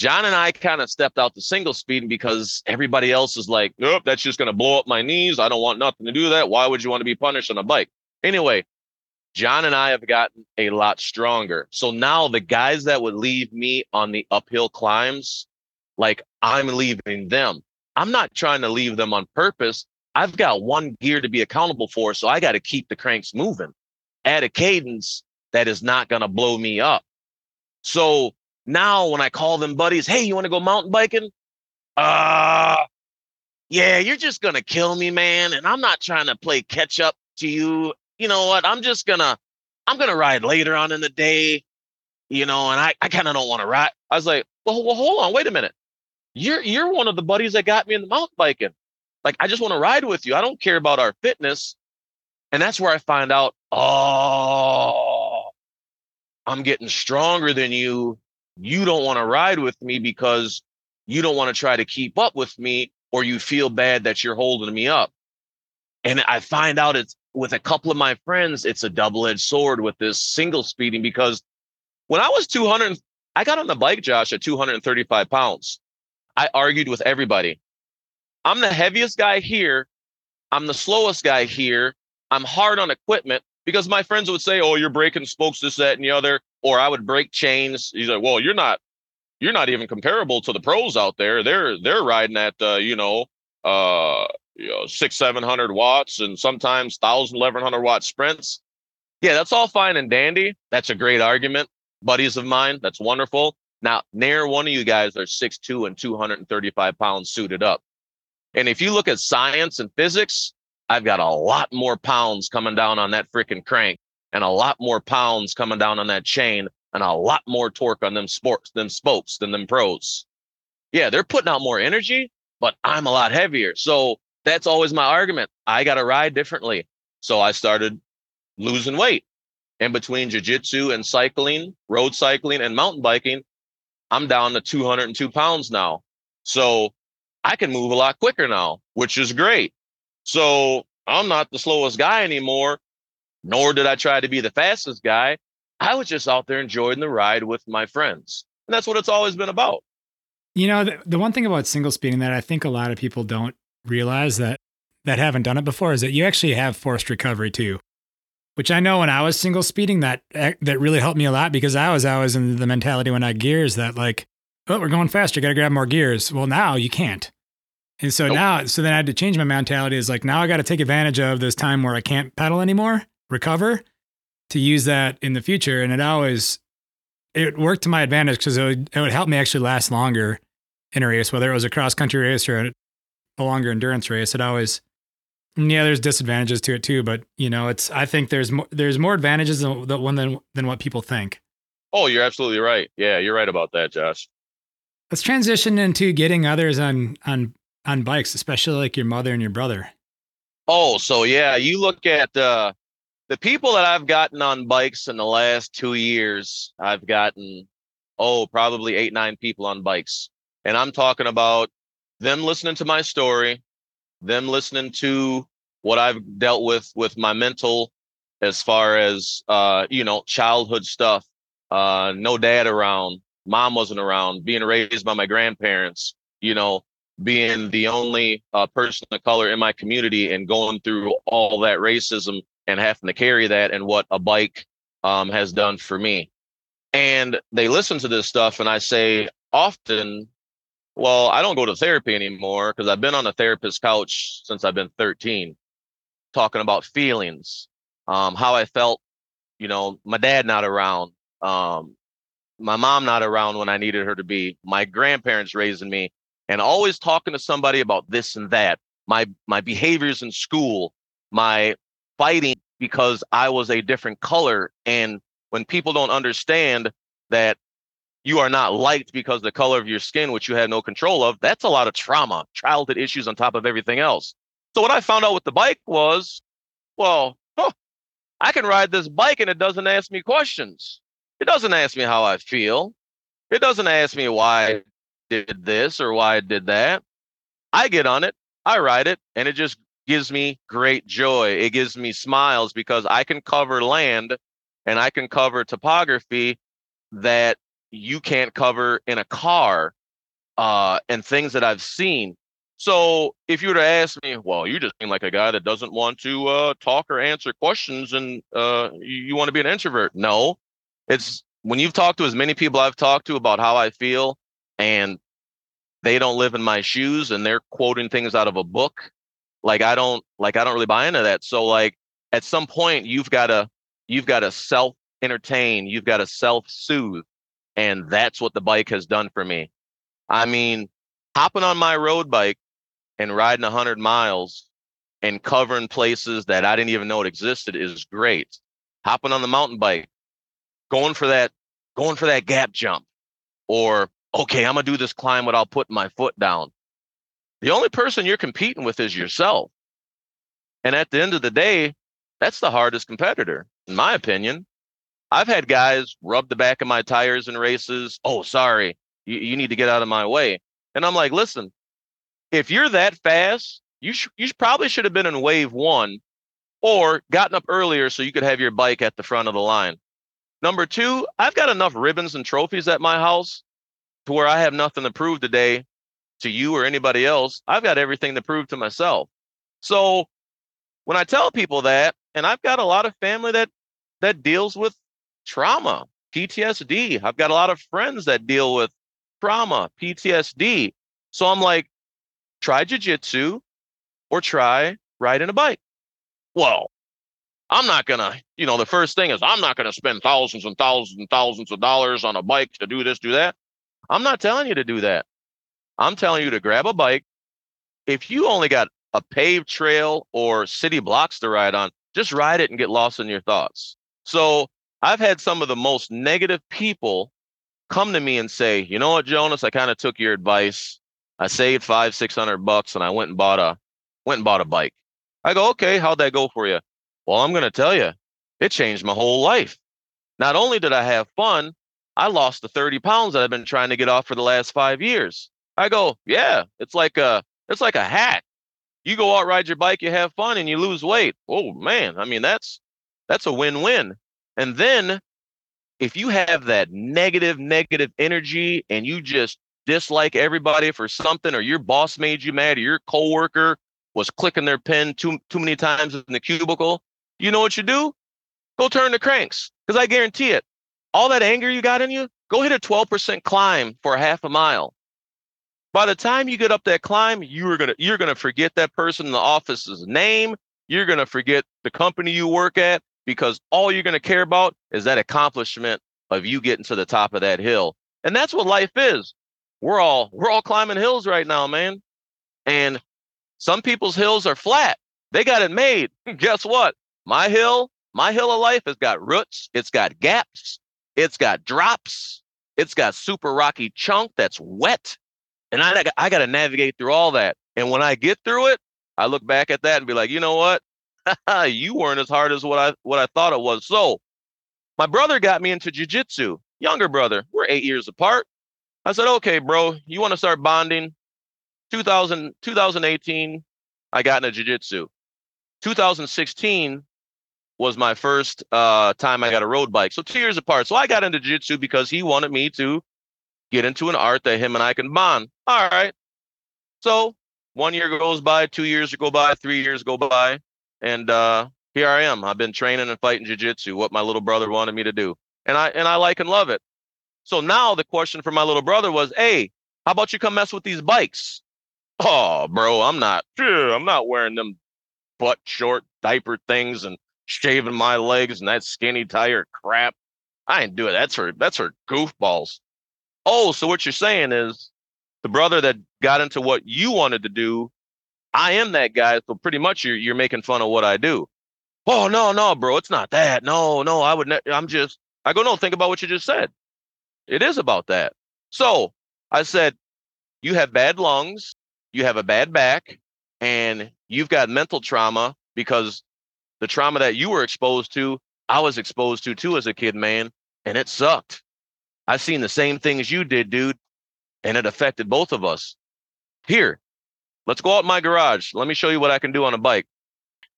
John and I kind of stepped out the single speed because everybody else is like, nope, that's just going to blow up my knees. I don't want nothing to do that. Why would you want to be punished on a bike? Anyway, John and I have gotten a lot stronger. So now the guys that would leave me on the uphill climbs, like I'm leaving them. I'm not trying to leave them on purpose. I've got one gear to be accountable for. So I got to keep the cranks moving at a cadence that is not going to blow me up. So now when I call them buddies, hey, you want to go mountain biking? Uh, yeah, you're just going to kill me, man. And I'm not trying to play catch up to you you know what? I'm just gonna, I'm gonna ride later on in the day, you know, and I, I kind of don't want to ride. I was like, well, well, hold on, wait a minute. You're, you're one of the buddies that got me in the mountain biking. Like, I just want to ride with you. I don't care about our fitness. And that's where I find out, oh, I'm getting stronger than you. You don't want to ride with me because you don't want to try to keep up with me or you feel bad that you're holding me up. And I find out it's with a couple of my friends, it's a double edged sword with this single speeding because when I was 200, I got on the bike, Josh, at 235 pounds. I argued with everybody. I'm the heaviest guy here. I'm the slowest guy here. I'm hard on equipment because my friends would say, "Oh, you're breaking spokes, this, that, and the other," or I would break chains. He's like, "Well, you're not, you're not even comparable to the pros out there. They're they're riding at, uh, you know, uh, you know, six, 700 watts and sometimes 1,000, 1,100 watt sprints. Yeah, that's all fine and dandy. That's a great argument. Buddies of mine, that's wonderful. Now, near one of you guys are six two and 235 pounds suited up. And if you look at science and physics, I've got a lot more pounds coming down on that freaking crank and a lot more pounds coming down on that chain and a lot more torque on them sports than spokes than them pros. Yeah, they're putting out more energy, but I'm a lot heavier. So that's always my argument. I got to ride differently. So I started losing weight. And between jujitsu and cycling, road cycling and mountain biking, I'm down to 202 pounds now. So I can move a lot quicker now, which is great. So I'm not the slowest guy anymore, nor did I try to be the fastest guy. I was just out there enjoying the ride with my friends. And that's what it's always been about. You know, the, the one thing about single speeding that I think a lot of people don't realize that that haven't done it before is that you actually have forced recovery too. Which I know when I was single speeding that eh, that really helped me a lot because I was always in the mentality when I gears that like, oh, we're going faster, you got to grab more gears. Well, now you can't. And so nope. now, so then I had to change my mentality. Is like now I got to take advantage of this time where I can't pedal anymore, recover, to use that in the future. And it always it worked to my advantage because it would it would help me actually last longer in a race, whether it was a cross country race or a longer endurance race, it always yeah, there's disadvantages to it too, but you know, it's I think there's more there's more advantages than the one than than what people think. Oh, you're absolutely right. Yeah, you're right about that, Josh. Let's transition into getting others on on on bikes, especially like your mother and your brother. Oh, so yeah, you look at uh the people that I've gotten on bikes in the last 2 years, I've gotten oh, probably 8 9 people on bikes. And I'm talking about them listening to my story, them listening to what I've dealt with with my mental as far as uh, you know, childhood stuff. Uh, no dad around, mom wasn't around, being raised by my grandparents, you know, being the only uh, person of color in my community and going through all that racism and having to carry that and what a bike um, has done for me. And they listen to this stuff, and I say often well, I don't go to therapy anymore because I've been on a therapist couch since I've been 13, talking about feelings, um, how I felt, you know, my dad not around, um, my mom not around when I needed her to be, my grandparents raising me, and always talking to somebody about this and that, my my behaviors in school, my fighting because I was a different color, and when people don't understand that you are not liked because the color of your skin, which you had no control of, that's a lot of trauma, childhood issues on top of everything else. So what I found out with the bike was, well, huh, I can ride this bike and it doesn't ask me questions. It doesn't ask me how I feel. It doesn't ask me why I did this or why I did that. I get on it, I ride it, and it just gives me great joy. It gives me smiles because I can cover land and I can cover topography that you can't cover in a car uh, and things that I've seen. So if you were to ask me, well, you just seem like a guy that doesn't want to uh, talk or answer questions and uh, you, you want to be an introvert. No, it's when you've talked to as many people I've talked to about how I feel and they don't live in my shoes and they're quoting things out of a book like i don't like i don't really buy into that. So like at some point you've got to you've got to self entertain you've got to self soothe and that's what the bike has done for me. I mean hopping on my road bike and riding 100 miles and covering places that i didn't even know it existed is great. Hopping on the mountain bike going for that going for that gap jump or okay i'm gonna do this climb without putting my foot down the only person you're competing with is yourself. And at the end of the day, that's the hardest competitor, in my opinion. I've had guys rub the back of my tires in races. Oh, sorry, you, you need to get out of my way. And I'm like, listen, if you're that fast, you sh- you probably should have been in wave one or gotten up earlier so you could have your bike at the front of the line. Number two, I've got enough ribbons and trophies at my house to where I have nothing to prove today to you or anybody else. I've got everything to prove to myself. So when I tell people that, and I've got a lot of family that that deals with trauma, PTSD. I've got a lot of friends that deal with trauma, PTSD. So I'm like, try jujitsu or try riding a bike. Well, I'm not gonna, you know, the first thing is I'm not gonna spend thousands and thousands and thousands of dollars on a bike to do this, do that. I'm not telling you to do that. I'm telling you to grab a bike. If you only got a paved trail or city blocks to ride on, just ride it and get lost in your thoughts. So I've had some of the most negative people come to me and say, you know what, Jonas, I kind of took your advice. I saved five, six hundred bucks and I went and bought a went and bought a bike. I go, okay, how'd that go for you? Well, I'm gonna tell you, it changed my whole life. Not only did I have fun, I lost the 30 pounds that I've been trying to get off for the last five years. I go, yeah, it's like a it's like a hack. You go out ride your bike, you have fun, and you lose weight. Oh man, I mean that's that's a win-win. And then if you have that negative, negative energy and you just dislike everybody for something, or your boss made you mad, or your coworker was clicking their pen too too many times in the cubicle, you know what you do? Go turn the cranks. Because I guarantee it, all that anger you got in you, go hit a 12% climb for a half a mile. By the time you get up that climb, you're gonna you're gonna forget that person in the office's name. You're gonna forget the company you work at because all you're gonna care about is that accomplishment of you getting to the top of that hill. And that's what life is. We're all we're all climbing hills right now, man. And some people's hills are flat. They got it made. Guess what? My hill, my hill of life has got roots, it's got gaps, it's got drops, it's got super rocky chunk that's wet. And I, I got to navigate through all that. And when I get through it, I look back at that and be like, you know what? you weren't as hard as what I what I thought it was. So my brother got me into jujitsu. Younger brother, we're eight years apart. I said, okay, bro, you want to start bonding? 2000, 2018, I got into jujitsu. 2016 was my first uh, time I got a road bike. So two years apart. So I got into jiu-jitsu because he wanted me to get into an art that him and I can bond. All right. So one year goes by, two years go by, three years go by, and uh, here I am. I've been training and fighting jujitsu, what my little brother wanted me to do, and I and I like and love it. So now the question for my little brother was, "Hey, how about you come mess with these bikes?" Oh, bro, I'm not. I'm not wearing them butt short diaper things and shaving my legs and that skinny tire crap. I ain't doing that's for that's for goofballs. Oh, so what you're saying is the brother that got into what you wanted to do, I am that guy. So pretty much you're you're making fun of what I do. Oh no, no, bro, it's not that. No, no, I would. Ne- I'm just. I go no. Think about what you just said. It is about that. So I said, you have bad lungs, you have a bad back, and you've got mental trauma because the trauma that you were exposed to, I was exposed to too as a kid, man, and it sucked. I've seen the same things you did, dude. and it affected both of us. Here, let's go out my garage. Let me show you what I can do on a bike.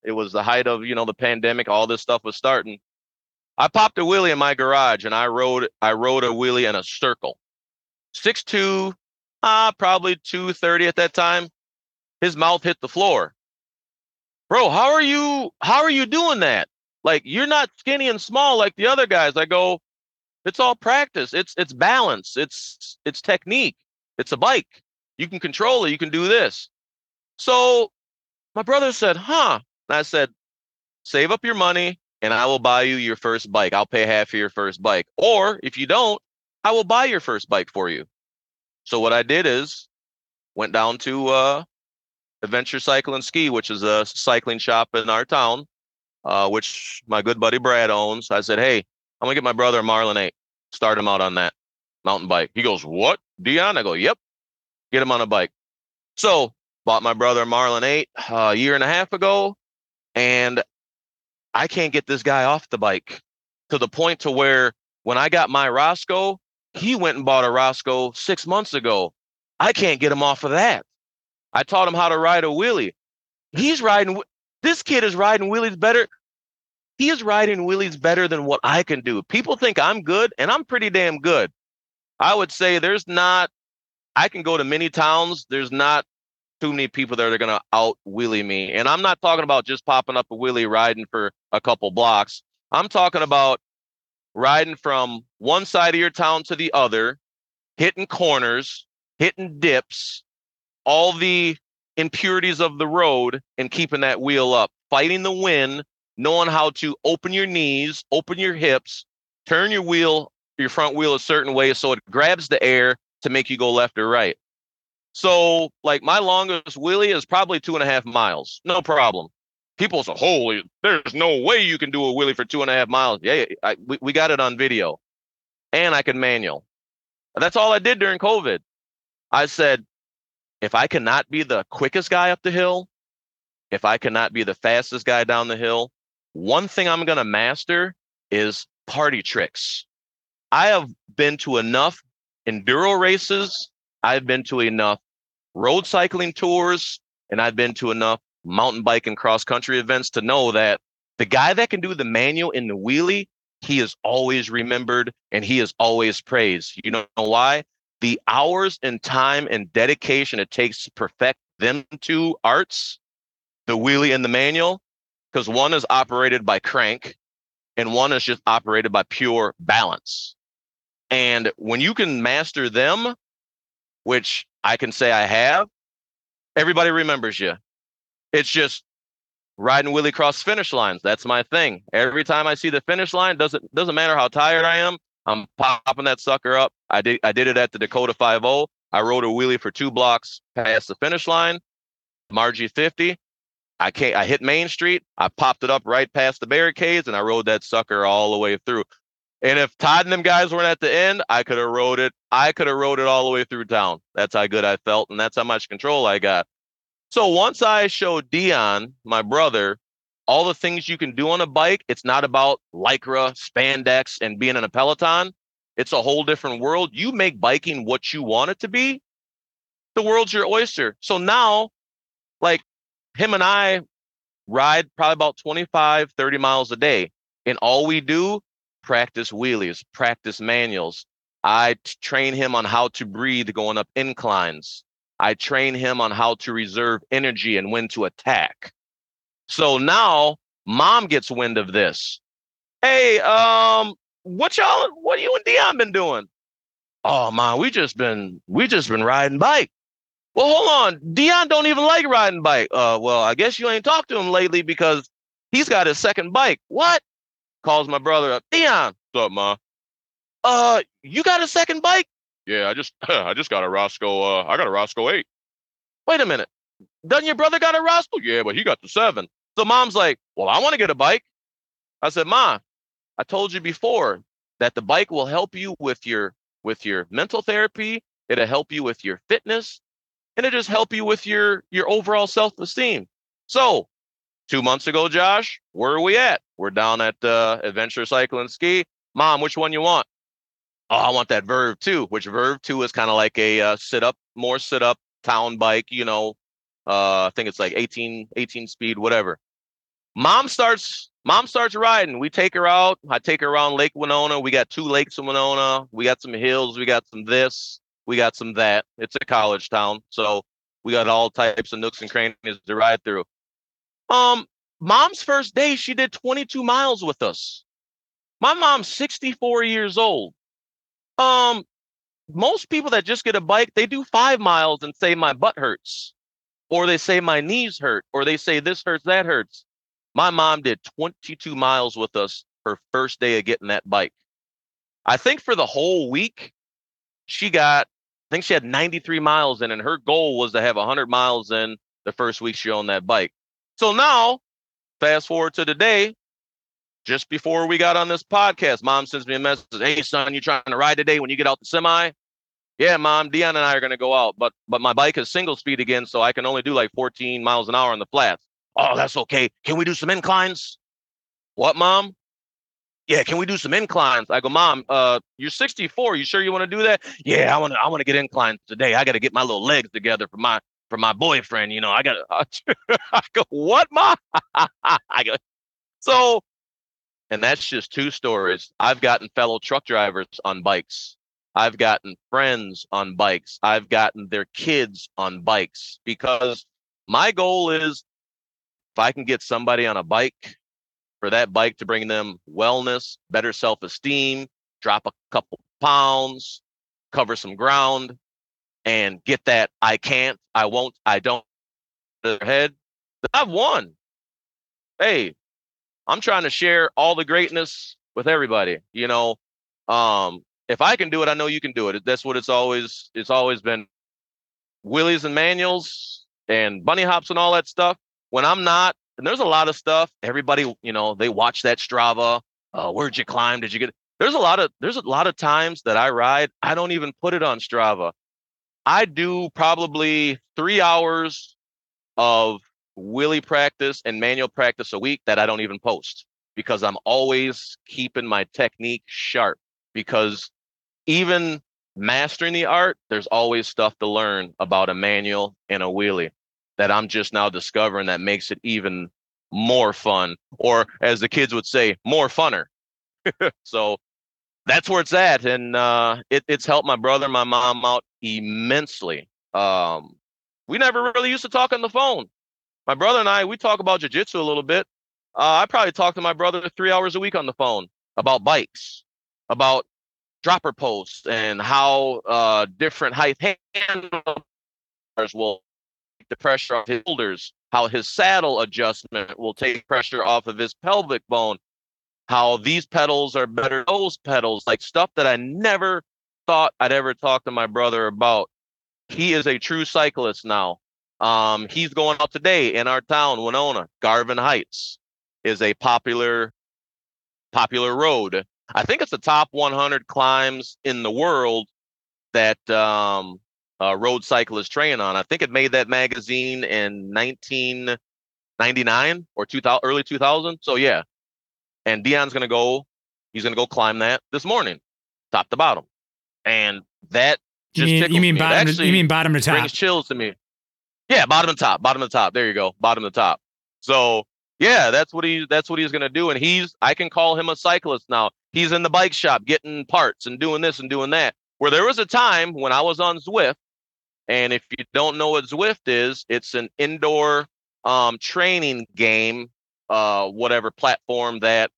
It was the height of, you know, the pandemic, all this stuff was starting. I popped a wheelie in my garage and I rode I rode a wheelie in a circle. 6'2, uh, probably 230 at that time. His mouth hit the floor. Bro, how are you how are you doing that? Like you're not skinny and small like the other guys. I go, it's all practice. It's it's balance. It's it's technique. It's a bike. You can control it. You can do this. So my brother said, huh? And I said, save up your money and I will buy you your first bike. I'll pay half of your first bike. Or if you don't, I will buy your first bike for you. So what I did is went down to uh, Adventure Cycle and Ski, which is a cycling shop in our town, uh, which my good buddy Brad owns. I said, hey, I'm gonna get my brother Marlin 8, start him out on that mountain bike. He goes, what, Dion? I go, yep, get him on a bike. So bought my brother Marlin 8 uh, a year and a half ago, and I can't get this guy off the bike to the point to where when I got my Roscoe, he went and bought a Roscoe six months ago. I can't get him off of that. I taught him how to ride a wheelie. He's riding. This kid is riding wheelies better. He is riding wheelies better than what I can do. People think I'm good, and I'm pretty damn good. I would say there's not. I can go to many towns. There's not too many people there that are going to out wheelie me. And I'm not talking about just popping up a wheelie riding for a couple blocks. I'm talking about riding from one side of your town to the other, hitting corners, hitting dips, all the impurities of the road, and keeping that wheel up, fighting the wind, knowing how to open your knees, open your hips, turn your wheel, your front wheel a certain way so it grabs the air to make you go left or right. So, like, my longest wheelie is probably two and a half miles. No problem. People say, holy, there's no way you can do a wheelie for two and a half miles. Yeah, I, we, we got it on video. And I can manual. That's all I did during COVID. I said, if I cannot be the quickest guy up the hill, if I cannot be the fastest guy down the hill, one thing I'm going to master is party tricks. I have been to enough enduro races I've been to enough road cycling tours and I've been to enough mountain bike and cross country events to know that the guy that can do the manual in the wheelie, he is always remembered and he is always praised. You know why? The hours and time and dedication it takes to perfect them two arts, the wheelie and the manual, because one is operated by crank and one is just operated by pure balance. And when you can master them, which I can say I have, everybody remembers you. It's just riding wheelie cross finish lines. That's my thing. Every time I see the finish line, doesn't doesn't matter how tired I am, I'm popping that sucker up. I did I did it at the Dakota 50. I rode a wheelie for two blocks past the finish line, Marji 50. I can't I hit Main Street. I popped it up right past the barricades and I rode that sucker all the way through. And if Todd and them guys weren't at the end, I could have rode it. I could have rode it all the way through town. That's how good I felt, and that's how much control I got. So once I showed Dion, my brother, all the things you can do on a bike, it's not about lycra, spandex, and being in a peloton. It's a whole different world. You make biking what you want it to be. The world's your oyster. So now, like him and I ride probably about 25, 30 miles a day. And all we do practice wheelies, practice manuals. I train him on how to breathe going up inclines. I train him on how to reserve energy and when to attack. So now mom gets wind of this. Hey, um, what y'all, what you and Dion been doing? Oh man, we just been, we just been riding bike. Well, hold on. Dion don't even like riding bike. Uh, well, I guess you ain't talked to him lately because he's got his second bike. What? calls my brother up. Dion, what's up, ma? Uh, you got a second bike? Yeah, I just I just got a Roscoe. Uh, I got a Roscoe eight. Wait a minute. Doesn't your brother got a Roscoe? Yeah, but he got the seven. So mom's like, well, I want to get a bike. I said, Ma, I told you before that the bike will help you with your with your mental therapy. It'll help you with your fitness, and it just help you with your your overall self esteem. So two months ago, Josh, where are we at? We're down at uh, Adventure Cycle and Ski. Mom, which one you want? oh, I want that Verve 2, which Verve 2 is kind of like a uh, sit up, more sit up town bike, you know. Uh, I think it's like 18, 18 speed, whatever. Mom starts, mom starts riding. We take her out. I take her around Lake Winona. We got two lakes in Winona. We got some hills. We got some this. We got some that. It's a college town. So we got all types of nooks and crannies to ride through. Um, mom's first day, she did 22 miles with us. My mom's 64 years old. Um, most people that just get a bike, they do five miles and say my butt hurts, or they say my knees hurt, or they say this hurts, that hurts. My mom did 22 miles with us her first day of getting that bike. I think for the whole week, she got, I think she had 93 miles in, and her goal was to have 100 miles in the first week she owned that bike. So now, fast forward to today, just before we got on this podcast, mom sends me a message. Hey, son, you trying to ride today when you get out the semi? Yeah, mom, Dion and I are going to go out, but but my bike is single speed again, so I can only do like 14 miles an hour on the flats. Oh, that's okay. Can we do some inclines? What, mom? Yeah, can we do some inclines? I go, mom, uh, you're 64. You sure you want to do that? Yeah, I want to. I want to get inclines today. I got to get my little legs together for my for my boyfriend. You know, I got. to I go, what, mom? I go. So and that's just two stories. I've gotten fellow truck drivers on bikes. I've gotten friends on bikes. I've gotten their kids on bikes because my goal is if I can get somebody on a bike for that bike to bring them wellness, better self esteem, drop a couple pounds, cover some ground, and get that I can't, I won't, I don't their head, I've won. Hey, I'm trying to share all the greatness with everybody. You know, um, if I can do it, I know you can do it. That's what it's always it's always been. Wheelies and manuals and bunny hops and all that stuff. When I'm not, and there's a lot of stuff. Everybody, you know, they watch that Strava. Uh, where'd you climb? Did you get? There's a lot of there's a lot of times that I ride. I don't even put it on Strava. I do probably three hours of wheelie practice and manual practice a week that I don't even post because I'm always keeping my technique sharp because even mastering the art, there's always stuff to learn about a manual and a wheelie that I'm just now discovering that makes it even more fun, or as the kids would say, more funner. so that's where it's at. And uh, it, it's helped my brother and my mom out immensely. Um, we never really used to talk on the phone my brother and I, we talk about jujitsu a little bit. Uh, I probably talk to my brother three hours a week on the phone about bikes, about dropper posts, and how uh, different height handlebars will the pressure off his shoulders, how his saddle adjustment will take pressure off of his pelvic bone, how these pedals are better those pedals, like stuff that I never thought I'd ever talk to my brother about. He is a true cyclist now. Um, he's going out today in our town, Winona. Garvin Heights is a popular popular road. I think it's the top 100 climbs in the world that um, uh, road Cyclist train on. I think it made that magazine in 1999 or 2000, early 2000. So yeah, and Dion's gonna go. He's gonna go climb that this morning, top to bottom, and that you mean, you mean bottom? To, you mean bottom to top? Brings chills to me. Yeah, bottom to top, bottom to top. There you go, bottom to top. So yeah, that's what he that's what he's gonna do. And he's I can call him a cyclist now. He's in the bike shop getting parts and doing this and doing that. Where there was a time when I was on Zwift, and if you don't know what Zwift is, it's an indoor um, training game, uh, whatever platform that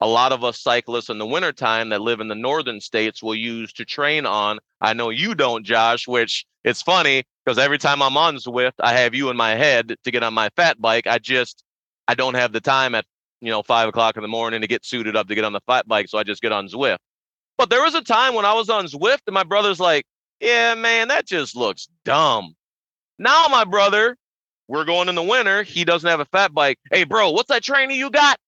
a lot of us cyclists in the wintertime that live in the northern states will use to train on. I know you don't, Josh, which it's funny because every time I'm on Zwift, I have you in my head to get on my fat bike. I just I don't have the time at you know five o'clock in the morning to get suited up to get on the fat bike, so I just get on Zwift. But there was a time when I was on Zwift and my brother's like, "Yeah, man, that just looks dumb." Now my brother, we're going in the winter. He doesn't have a fat bike. Hey, bro, what's that trainer you got?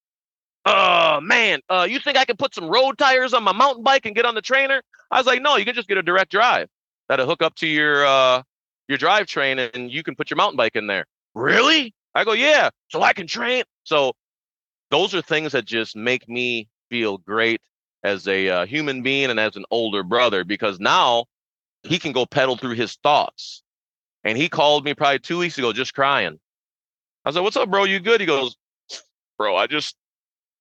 oh man, uh, you think I can put some road tires on my mountain bike and get on the trainer? I was like, no, you can just get a direct drive that'll hook up to your uh your drivetrain and you can put your mountain bike in there. Really? I go, yeah. So I can train. So those are things that just make me feel great. as a uh, human being and as an older brother because now he can go pedal through his thoughts. And he called me probably two weeks ago just crying. I said, What's up, bro? You good? He goes, Bro, I just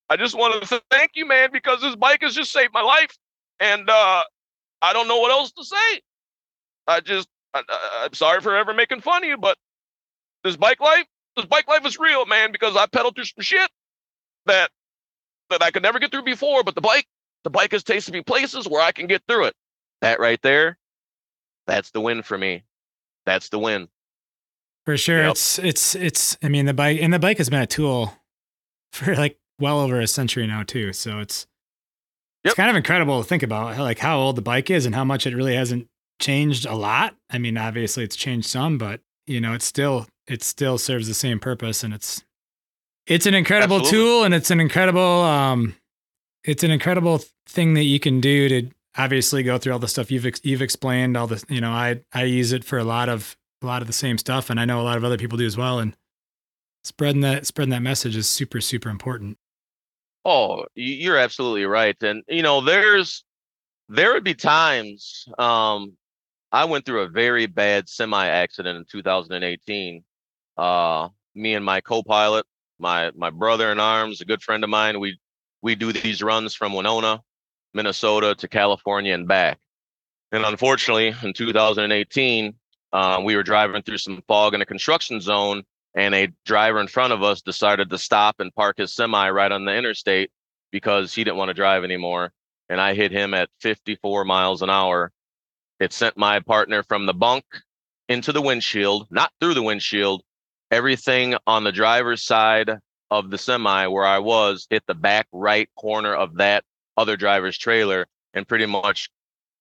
I just wanted to thank you, man, because this bike has just saved my life. And uh I don't know what else to say. I just I, am sorry for ever making fun of you, but this bike life, this bike life is real, man, because I pedaled through some shit that that I could never get through before. But the bike, the bike has tasted me places where I can get through it. That right there, that's the win for me. That's the win. For sure. Yep. It's it's it's I mean the bike and the bike has been a tool for like well over a century now too. So it's yep. it's kind of incredible to think about how, like how old the bike is and how much it really hasn't changed a lot. I mean, obviously it's changed some, but you know, it's still it still serves the same purpose and it's it's an incredible Absolutely. tool and it's an incredible um it's an incredible thing that you can do to obviously go through all the stuff you've ex- you've explained all the you know I I use it for a lot of a lot of the same stuff and I know a lot of other people do as well and spreading that spreading that message is super super important. Oh, you're absolutely right and you know there's there would be times um I went through a very bad semi accident in 2018. Uh me and my co-pilot, my my brother in arms, a good friend of mine, we we do these runs from Winona Minnesota to California and back. And unfortunately, in 2018, uh, we were driving through some fog in a construction zone, and a driver in front of us decided to stop and park his semi right on the interstate because he didn't want to drive anymore. And I hit him at 54 miles an hour. It sent my partner from the bunk into the windshield, not through the windshield. Everything on the driver's side of the semi where I was hit the back right corner of that other driver's trailer and pretty much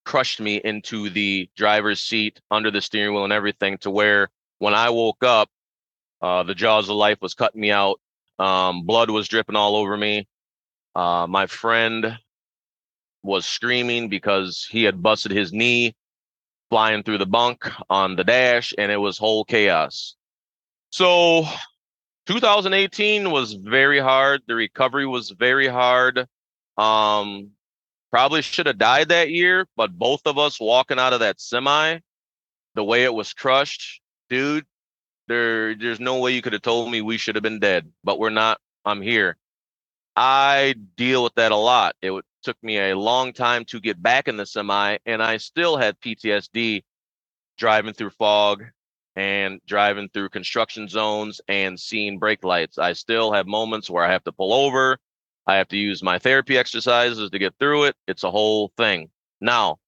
crushed me into the driver's seat under the steering wheel and everything to where when I woke up, uh, the jaws of life was cutting me out. Um, blood was dripping all over me. Uh, my friend was screaming because he had busted his knee flying through the bunk on the dash and it was whole chaos. So 2018 was very hard. The recovery was very hard. Um, probably should have died that year, but both of us walking out of that semi, the way it was crushed, dude, there there's no way you could have told me we should have been dead, but we're not. I'm here. I deal with that a lot. It took me a long time to get back in the semi, and I still had PTSD driving through fog and driving through construction zones and seeing brake lights. I still have moments where I have to pull over I have to use my therapy exercises to get through it. It's a whole thing. Now,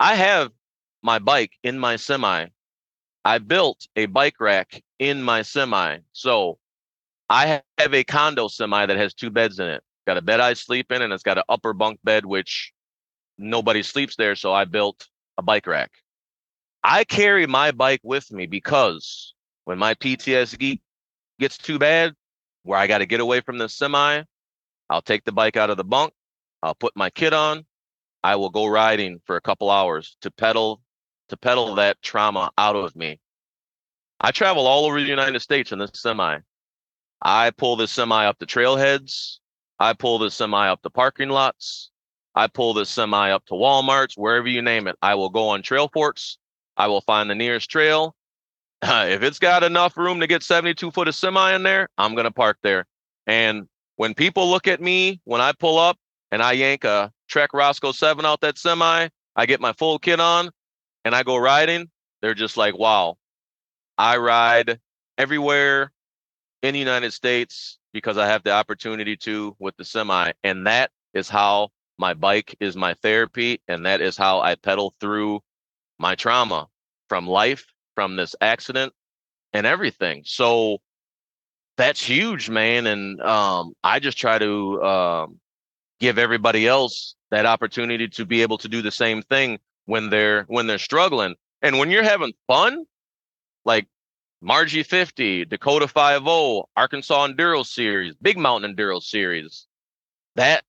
I have my bike in my semi. I built a bike rack in my semi. So I have a condo semi that has two beds in it. Got a bed I sleep in, and it's got an upper bunk bed, which nobody sleeps there. So I built a bike rack. I carry my bike with me because when my PTSD gets too bad, where I got to get away from the semi, I'll take the bike out of the bunk. I'll put my kit on. I will go riding for a couple hours to pedal to pedal that trauma out of me. I travel all over the United States in this semi. I pull this semi up the trailheads. I pull this semi up the parking lots. I pull this semi up to Walmarts, wherever you name it. I will go on Trailforks. I will find the nearest trail. If it's got enough room to get 72 foot of semi in there, I'm going to park there. And when people look at me when I pull up and I yank a Trek Roscoe 7 out that semi, I get my full kit on and I go riding, they're just like, wow, I ride everywhere in the United States because I have the opportunity to with the semi. And that is how my bike is my therapy. And that is how I pedal through my trauma from life, from this accident, and everything. So that's huge, man. And um, I just try to um, give everybody else that opportunity to be able to do the same thing when they're when they're struggling. And when you're having fun, like Marji 50, Dakota 50, Arkansas Enduro Series, Big Mountain Enduro Series, that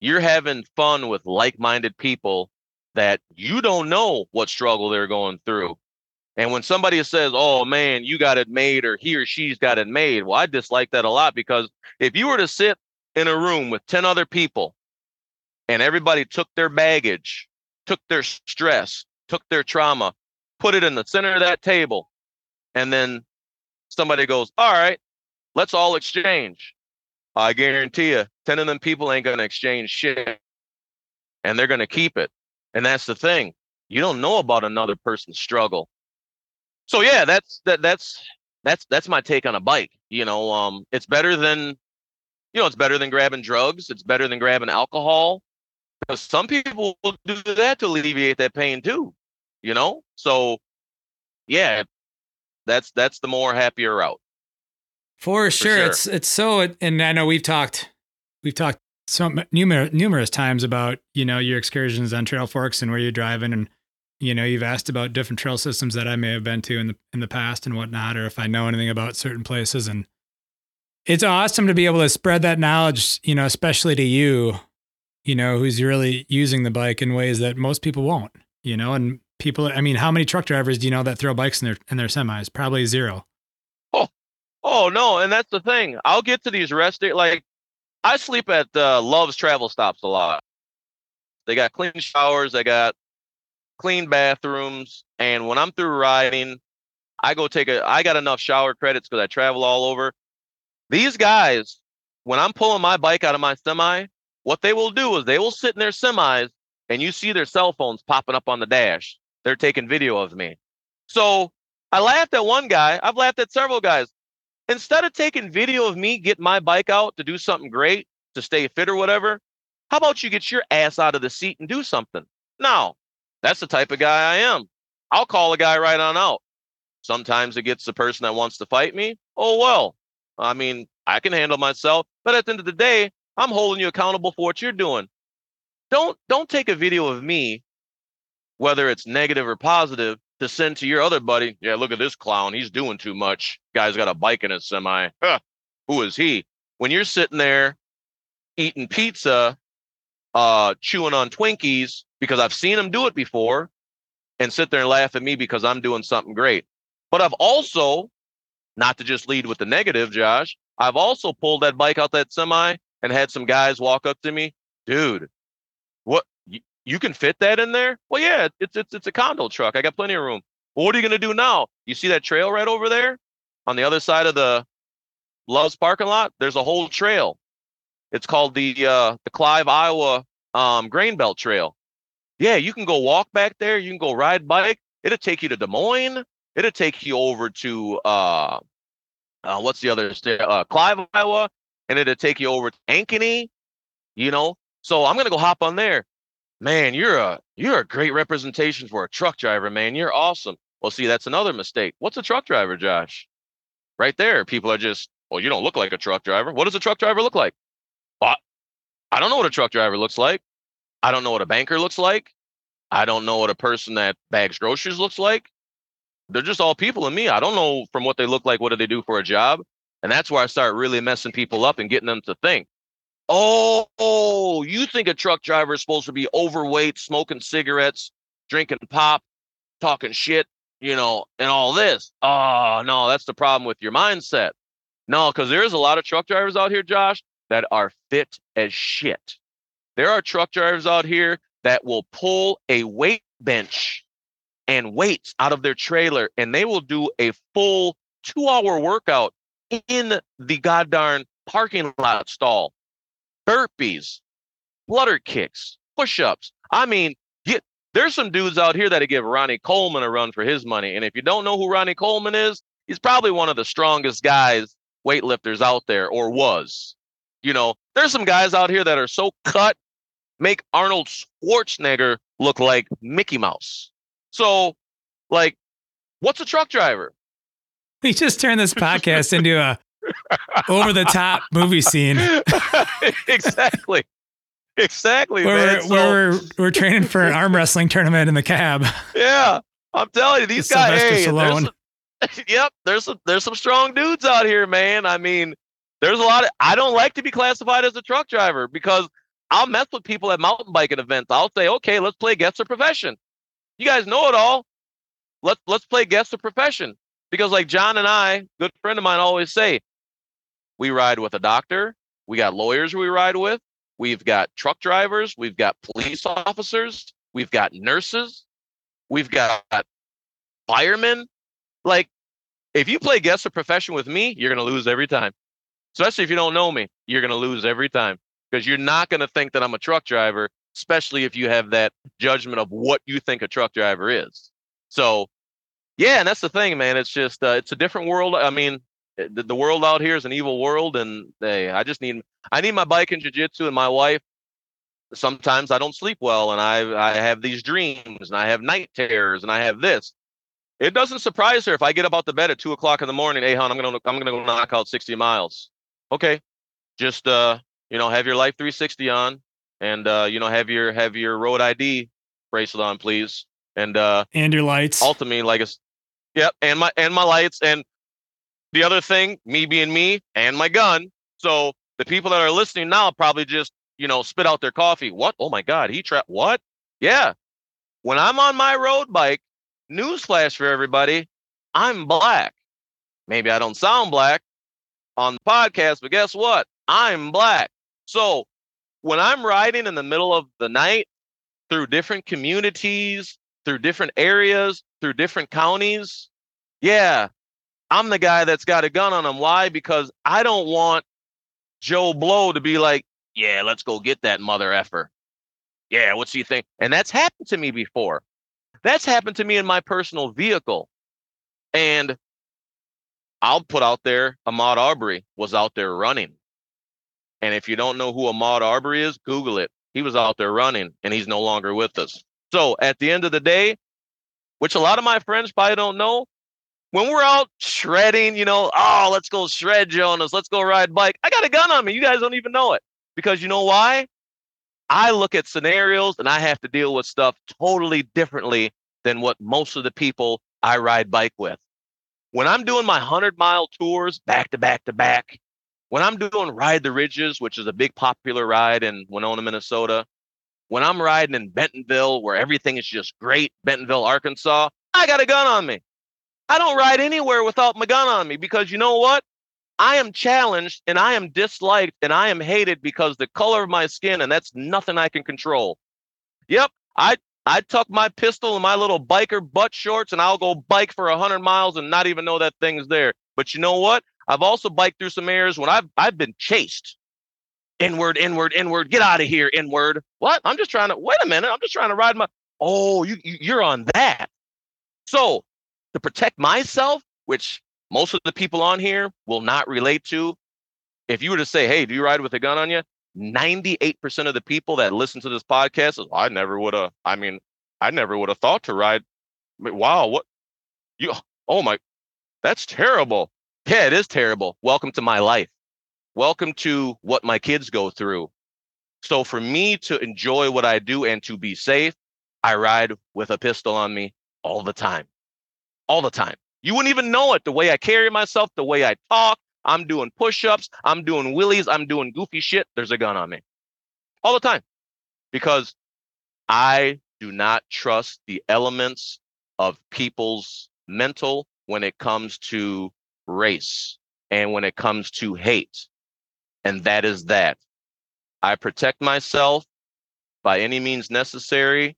you're having fun with like-minded people that you don't know what struggle they're going through. And when somebody says, "Oh man, you got it made," or "He or she's got it made," well, I dislike that a lot because if you were to sit in a room with ten other people and everybody took their baggage, took their stress, took their trauma, put it in the center of that table, and then somebody goes, "All right, let's all exchange." I guarantee you, ten of them people ain't gonna exchange shit, and they're gonna keep it. And that's the thing. You don't know about another person's struggle. So yeah, that's that that's that's that's my take on a bike. You know, um, it's better than you know, it's better than grabbing drugs. It's better than grabbing alcohol. Because some people will do that to alleviate that pain too. You know? So yeah, that's that's the more happier route. For sure. sure. It's it's so and I know we've talked we've talked so numerous numerous times about, you know, your excursions on Trailforks and where you're driving and you know, you've asked about different trail systems that I may have been to in the in the past and whatnot, or if I know anything about certain places. And it's awesome to be able to spread that knowledge, you know, especially to you, you know, who's really using the bike in ways that most people won't, you know, and people I mean, how many truck drivers do you know that throw bikes in their in their semis? Probably zero. Oh, oh no, and that's the thing. I'll get to these rest like I sleep at uh, Love's travel stops a lot. They got clean showers, they got clean bathrooms, and when I'm through riding, I go take a. I got enough shower credits because I travel all over. These guys, when I'm pulling my bike out of my semi, what they will do is they will sit in their semis, and you see their cell phones popping up on the dash. They're taking video of me. So I laughed at one guy. I've laughed at several guys. Instead of taking video of me getting my bike out to do something great, to stay fit or whatever, how about you get your ass out of the seat and do something? Now, that's the type of guy I am. I'll call a guy right on out. Sometimes it gets the person that wants to fight me. Oh, well. I mean, I can handle myself. But at the end of the day, I'm holding you accountable for what you're doing. Don't don't take a video of me, whether it's negative or positive, to send to your other buddy. Yeah, look at this clown. He's doing too much. Guy's got a bike in his semi. Huh. Who is he? When you're sitting there eating pizza, uh, chewing on Twinkies, because I've seen them do it before and sit there and laugh at me because I'm doing something great. But I've also, not to just lead with the negative, Josh, I've also pulled that bike out that semi and had some guys walk up to me, dude, what you, you can fit that in there? Well, yeah, it's it's it's a condo truck. I got plenty of room. Well, what are you gonna do now? You see that trail right over there on the other side of the Love's parking lot? There's a whole trail. It's called the uh, the Clive, Iowa um, Greenbelt Trail. Yeah, you can go walk back there. You can go ride bike. It'll take you to Des Moines. It'll take you over to uh, uh what's the other state? Uh, Clive, Iowa, and it'll take you over to Ankeny. You know, so I'm gonna go hop on there. Man, you're a you're a great representation for a truck driver, man. You're awesome. Well, see, that's another mistake. What's a truck driver, Josh? Right there, people are just, well, you don't look like a truck driver. What does a truck driver look like? Well, I don't know what a truck driver looks like. I don't know what a banker looks like. I don't know what a person that bags groceries looks like. They're just all people in me. I don't know from what they look like, what do they do for a job? And that's where I start really messing people up and getting them to think. Oh, oh, you think a truck driver is supposed to be overweight, smoking cigarettes, drinking pop, talking shit, you know, and all this. Oh, no, that's the problem with your mindset. No, because there's a lot of truck drivers out here, Josh, that are fit as shit. There are truck drivers out here that will pull a weight bench and weights out of their trailer and they will do a full two hour workout in the goddamn parking lot stall. Burpees, flutter kicks, push ups. I mean, get, there's some dudes out here that give Ronnie Coleman a run for his money. And if you don't know who Ronnie Coleman is, he's probably one of the strongest guys, weightlifters out there, or was. You know, there's some guys out here that are so cut make Arnold Schwarzenegger look like Mickey Mouse. So, like, what's a truck driver? We just turned this podcast into a over the top movie scene. exactly. Exactly. Where, we're, so, where we're, we're training for an arm wrestling tournament in the cab. Yeah. I'm telling you, these guys. Hey, there's some, yep, there's some there's some strong dudes out here, man. I mean, there's a lot of I don't like to be classified as a truck driver because I'll mess with people at mountain biking events. I'll say, okay, let's play guess the profession. You guys know it all. Let's let's play guess the profession. Because like John and I, good friend of mine always say, we ride with a doctor, we got lawyers we ride with, we've got truck drivers, we've got police officers, we've got nurses, we've got firemen. Like, if you play guess a profession with me, you're to lose every time. Especially if you don't know me, you're to lose every time because you're not going to think that I'm a truck driver, especially if you have that judgment of what you think a truck driver is. So, yeah, and that's the thing, man. It's just, uh, it's a different world. I mean, eh, the, the world out here is an evil world, and hey, I just need, I need my bike and jujitsu and my wife sometimes I don't sleep well and I I have these dreams and I have night terrors and I have this. It doesn't surprise her if I get up out the bed at two o'clock in the morning. Hey, hon, I'm gonna I'm gonna go knock out 60 miles. Okay, just uh, you know, have your Life 360 on, and uh, you know, have your have your road ID bracelet on, please, and uh, and your lights. Ultimately, like it's, yep, and my and my lights, and the other thing, me being me, and my gun. So the people that are listening now probably just you know, spit out their coffee. What? Oh my God, he trapped what? Yeah. When I'm on my road bike, newsflash for everybody, I'm black. Maybe I don't sound black on the podcast, but guess what? I'm black. So when I'm riding in the middle of the night through different communities, through different areas, through different counties, yeah, I'm the guy that's got a gun on him. Why? Because I don't want Joe Blow to be like, yeah, let's go get that mother effer. Yeah, what's he think? And that's happened to me before. That's happened to me in my personal vehicle. And I'll put out there Ahmaud Arbery was out there running. And if you don't know who Ahmaud Arbery is, Google it. He was out there running and he's no longer with us. So at the end of the day, which a lot of my friends probably don't know, when we're out shredding, you know, oh, let's go shred Jonas, let's go ride bike. I got a gun on me. You guys don't even know it. Because you know why? I look at scenarios and I have to deal with stuff totally differently than what most of the people I ride bike with. When I'm doing my 100 mile tours back to back to back, when I'm doing Ride the Ridges, which is a big popular ride in Winona, Minnesota, when I'm riding in Bentonville, where everything is just great, Bentonville, Arkansas, I got a gun on me. I don't ride anywhere without my gun on me because you know what? I am challenged and I am disliked and I am hated because the color of my skin, and that's nothing I can control. Yep, I I tuck my pistol in my little biker butt shorts and I'll go bike for hundred miles and not even know that thing's there. But you know what? I've also biked through some areas when I've I've been chased. Inward, inward, inward. Get out of here, inward. What? I'm just trying to wait a minute. I'm just trying to ride my. Oh, you you're on that. So to protect myself, which most of the people on here will not relate to. If you were to say, hey, do you ride with a gun on you? 98% of the people that listen to this podcast is, I never would have, I mean, I never would have thought to ride. I mean, Wow, what you, oh my, that's terrible. Yeah, it is terrible. Welcome to my life. Welcome to what my kids go through. So for me to enjoy what I do and to be safe, I ride with a pistol on me all the time. All the time. You wouldn't even know it the way I carry myself, the way I talk. I'm doing push ups, I'm doing willies, I'm doing goofy shit. There's a gun on me all the time because I do not trust the elements of people's mental when it comes to race and when it comes to hate. And that is that. I protect myself by any means necessary.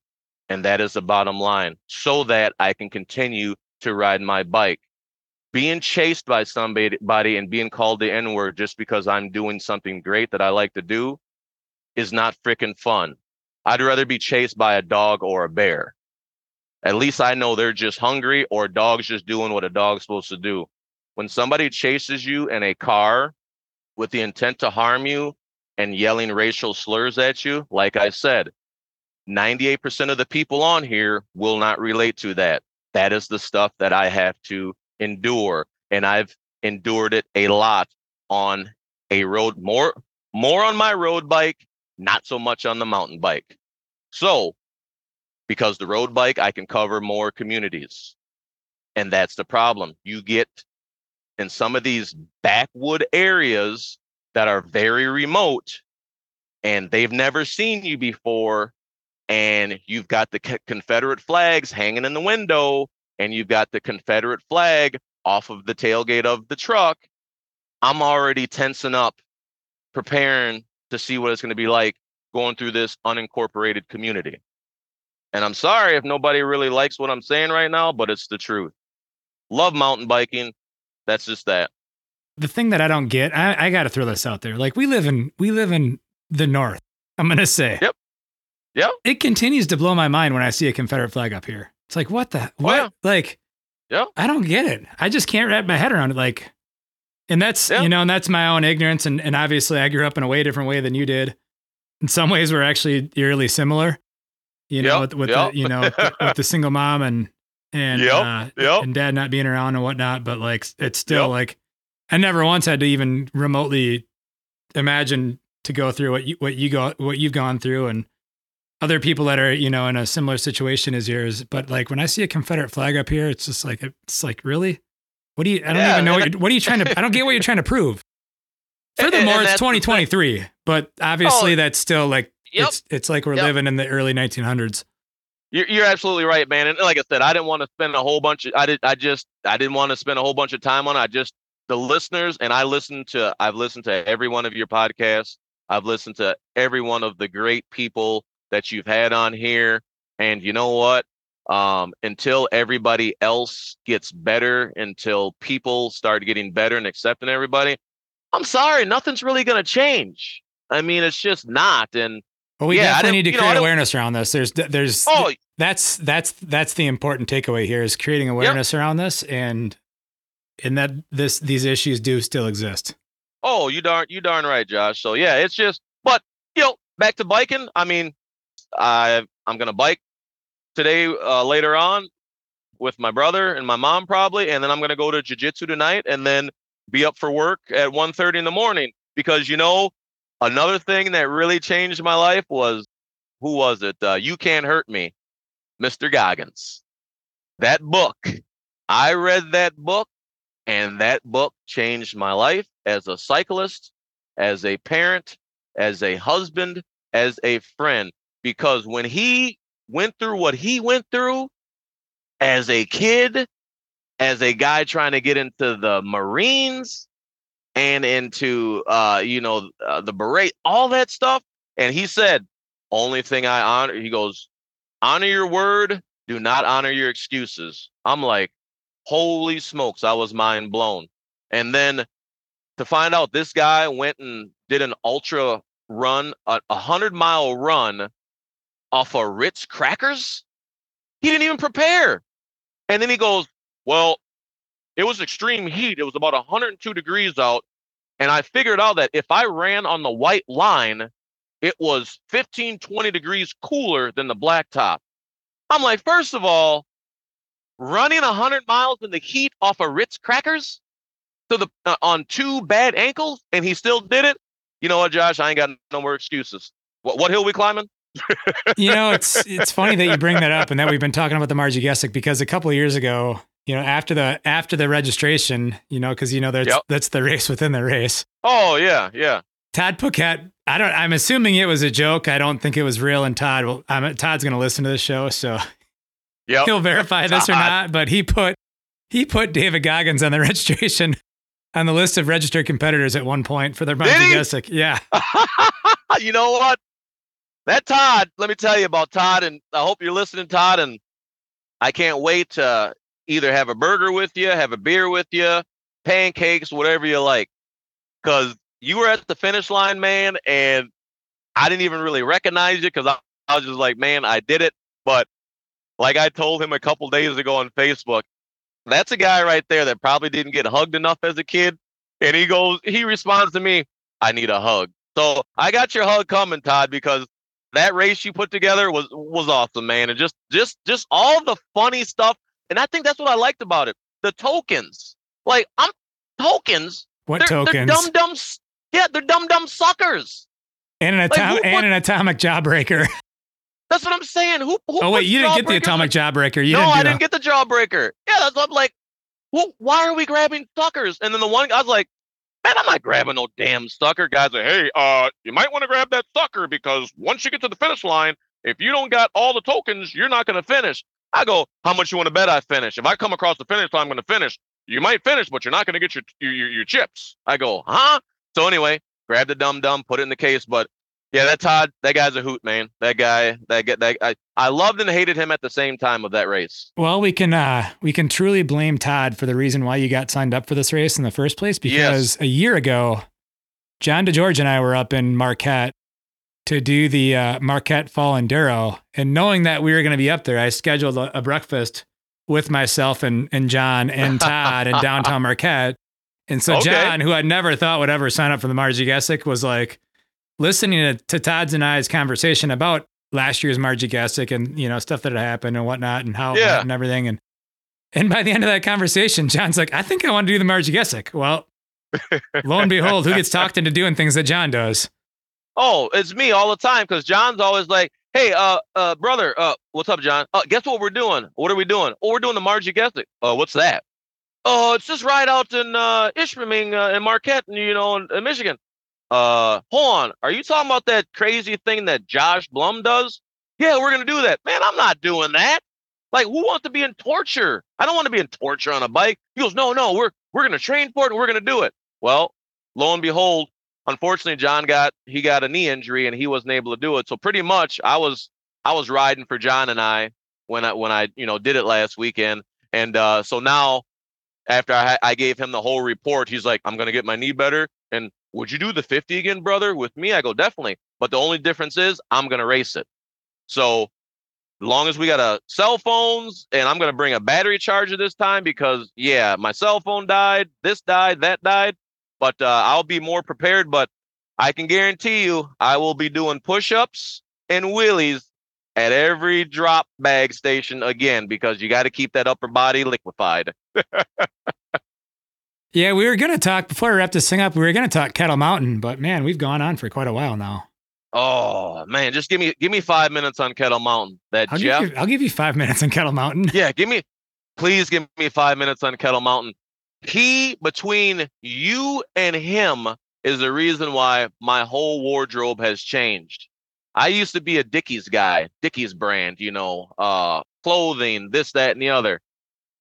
And that is the bottom line so that I can continue to ride my bike. Being chased by somebody and being called the N word just because I'm doing something great that I like to do is not freaking fun. I'd rather be chased by a dog or a bear. At least I know they're just hungry or a dog's just doing what a dog's supposed to do. When somebody chases you in a car with the intent to harm you and yelling racial slurs at you, like I said, 98% of the people on here will not relate to that. That is the stuff that I have to endure. And I've endured it a lot on a road, more, more on my road bike, not so much on the mountain bike. So, because the road bike, I can cover more communities. And that's the problem. You get in some of these backwood areas that are very remote and they've never seen you before and you've got the Confederate flags hanging in the window, and you've got the Confederate flag off of the tailgate of the truck, I'm already tensing up, preparing to see what it's going to be like going through this unincorporated community. And I'm sorry if nobody really likes what I'm saying right now, but it's the truth. Love mountain biking. That's just that. The thing that I don't get, I, I got to throw this out there. Like we live in, we live in the North. I'm gonna say. Yep. Yep. It continues to blow my mind when I see a Confederate flag up here. It's like, what the, oh, what? yeah. Like, Yeah. I don't get it. I just can't wrap my head around it. Like, and that's, Yeah. you know, and that's my own ignorance. And, and obviously I grew up in a way different way than you did. In some ways, we're actually eerily similar, you know, Yep, with, with yep. the, you know, with the single mom and, and, Yep, uh, yep. and dad not being around and whatnot. But like, it's still Yep. like, I never once had to even remotely imagine to go through what you, what you go, what you've gone through and, other people that are you know in a similar situation as yours but like when i see a confederate flag up here it's just like it's like really what do you i don't Yeah, even know what, you're, what are you trying to i don't get what you're trying to prove furthermore it's that's the thing. 2023 but obviously Oh, that's still like Yep. it's it's like we're Yep. living in the early 1900s You're, you're absolutely right, man. And like I said, I didn't want to spend a whole bunch of, I did, I just, I didn't want to spend a whole bunch of time on it. I just, the listeners, and I listened to, I've listened to every one of your podcasts. I've listened to every one of the great people that you've had on here. And you know what? Um, until everybody else gets better, until people start getting better and accepting everybody, I'm sorry, nothing's really going to change. I mean, it's just not. And well we Yeah, I definitely need to you know, create awareness around this there's there's oh, that's that's that's the important takeaway here is creating awareness around this and and that this these issues do still exist Oh, you darn, you darn right, Josh. So yeah, it's just, but you know, back to biking. I mean, I I'm gonna bike today uh, later on with my brother and my mom probably, and then I'm gonna go to jujitsu tonight, and then be up for work at 1:30 in the morning. Because you know, another thing that really changed my life was who was it? Uh, you can't hurt me, Mr. Goggins. That book, I read that book and that book changed my life as a cyclist, as a parent, as a husband, as a friend. Because when he went through what he went through as a kid, as a guy trying to get into the Marines and into, uh, you know, uh, the beret, all that stuff. And he said, only thing I honor, he goes, honor your word, do not honor your excuses. I'm like, holy smokes, I was mind blown. And then to find out this guy went and did an ultra run, a, a hundred mile run off of Ritz crackers. He didn't even prepare. And then he goes, Well, it was extreme heat. It was about 102 degrees out. And I figured out that if I ran on the white line, it was 15, 20 degrees cooler than the blacktop. I'm like, first of all, running 100 miles in the heat off of Ritz crackers to the uh, on two bad ankles, and he still did it. You know what, Josh? I ain't got no more excuses. What, what hill we climbing? you know, it's it's funny that you bring that up and that we've been talking about the Marji Gesick because a couple of years ago, you know, after the after the registration, you know, because you know that's Yep. that's the race within the race. Oh yeah, yeah. Todd Poquette, I don't. I'm assuming it was a joke. I don't think it was real. And Todd, well, I'm, Todd's going to listen to the show, so he'll verify this or not. But he put he put David Goggins on the registration on the list of registered competitors at one point for the Marji he? Yeah, you know what? That Todd, let me tell you about Todd, and I hope you're listening, Todd. And I can't wait to either have a burger with you, have a beer with you, pancakes, whatever you like. Because you were at the finish line, man, and I didn't even really recognize you because I, I was just like, man, I did it. But like I told him a couple days ago on Facebook, that's a guy right there that probably didn't get hugged enough as a kid. And he goes, he responds to me, I need a hug. So I got your hug coming, Todd, because that race you put together was was awesome, man. And just just just all the funny stuff. And I think that's what I liked about it. The tokens. Like I'm tokens. what They're, tokens? they're dumb dumb yeah, they're dumb dumb suckers. and an like, atom- put- and an atomic jawbreaker. That's what I'm saying. Who, who oh wait, you didn't get the atomic jawbreaker. You no, didn't I didn't get the jawbreaker. Yeah, that's what I'm like. Well, why are we grabbing suckers? And then the one I was like, man, I'm not grabbing no damn sucker. Guys like, hey, uh, you might want to grab that sucker because once you get to the finish line, if you don't got all the tokens, you're not going to finish. I go, how much you want to bet I finish? If I come across the finish line, I'm going to finish. You might finish, but you're not going to get your, your your chips. I go, huh? So anyway, grab the dumb dumb, put it in the case. But yeah, that Todd, that guy's a hoot, man. That guy, that guy, that I, I loved and hated him at the same time of that race. Well, we can uh we can truly blame Todd for the reason why you got signed up for this race in the first place because Yes. a year ago, John DeGeorge and I were up in Marquette to do the uh, Marquette Fall Enduro, and knowing that we were going to be up there, I scheduled a, a breakfast with myself and and John and Todd in downtown Marquette. And so Okay. John, who I never thought would ever sign up for the Marji Gesick, was like listening to, to Todd's and I's conversation about last year's Marji Gesick and you know stuff that had happened and whatnot and how Yeah. and everything. And and by the end of that conversation, John's like, I think I want to do the Marji Gesick. Well, lo and behold, who gets talked into doing things that John does? Oh, it's me all the time because John's always like, "Hey, uh, uh, brother, uh, what's up, John? Uh, guess what we're doing? What are we doing? Oh, we're doing the Marji Gesick. Uh, what's that? Oh, it's just right out in uh, Ishpeming uh, in Marquette, and you know, in, in Michigan. Uh, hold on, are you talking about that crazy thing that Josh Blum does? Yeah, we're gonna do that, man. I'm not doing that. Like, who wants to be in torture? I don't want to be in torture on a bike. He goes, no, no, we're we're gonna train for it and we're gonna do it. Well, lo and behold, unfortunately john got he got a knee injury and he wasn't able to do it. So pretty much i was i was riding for john and i when i when i you know did it last weekend. And uh so now after i i gave him the whole report he's like i'm gonna get my knee better. And would you do the 50 again brother with me? I go definitely. But the only difference is i'm gonna race it. So long as we got a cell phones and i'm gonna bring a battery charger this time because yeah my cell phone died this died that died but uh, I'll be more prepared. But I can guarantee you, I will be doing push-ups and wheelies at every drop bag station again because you got to keep that upper body liquefied. Yeah, we were gonna talk before we wrap this thing up. We were gonna talk KETL Mountain, but man, we've gone on for quite a while now. Oh man, just give me give me five minutes on KETL Mountain. That I'll Jeff, give you, I'll give you five minutes on KETL Mountain. yeah, give me, please give me five minutes on KETL Mountain. He between you and him is the reason why my whole wardrobe has changed. I used to be a Dickies guy, Dickies brand, you know, uh, clothing, this, that, and the other.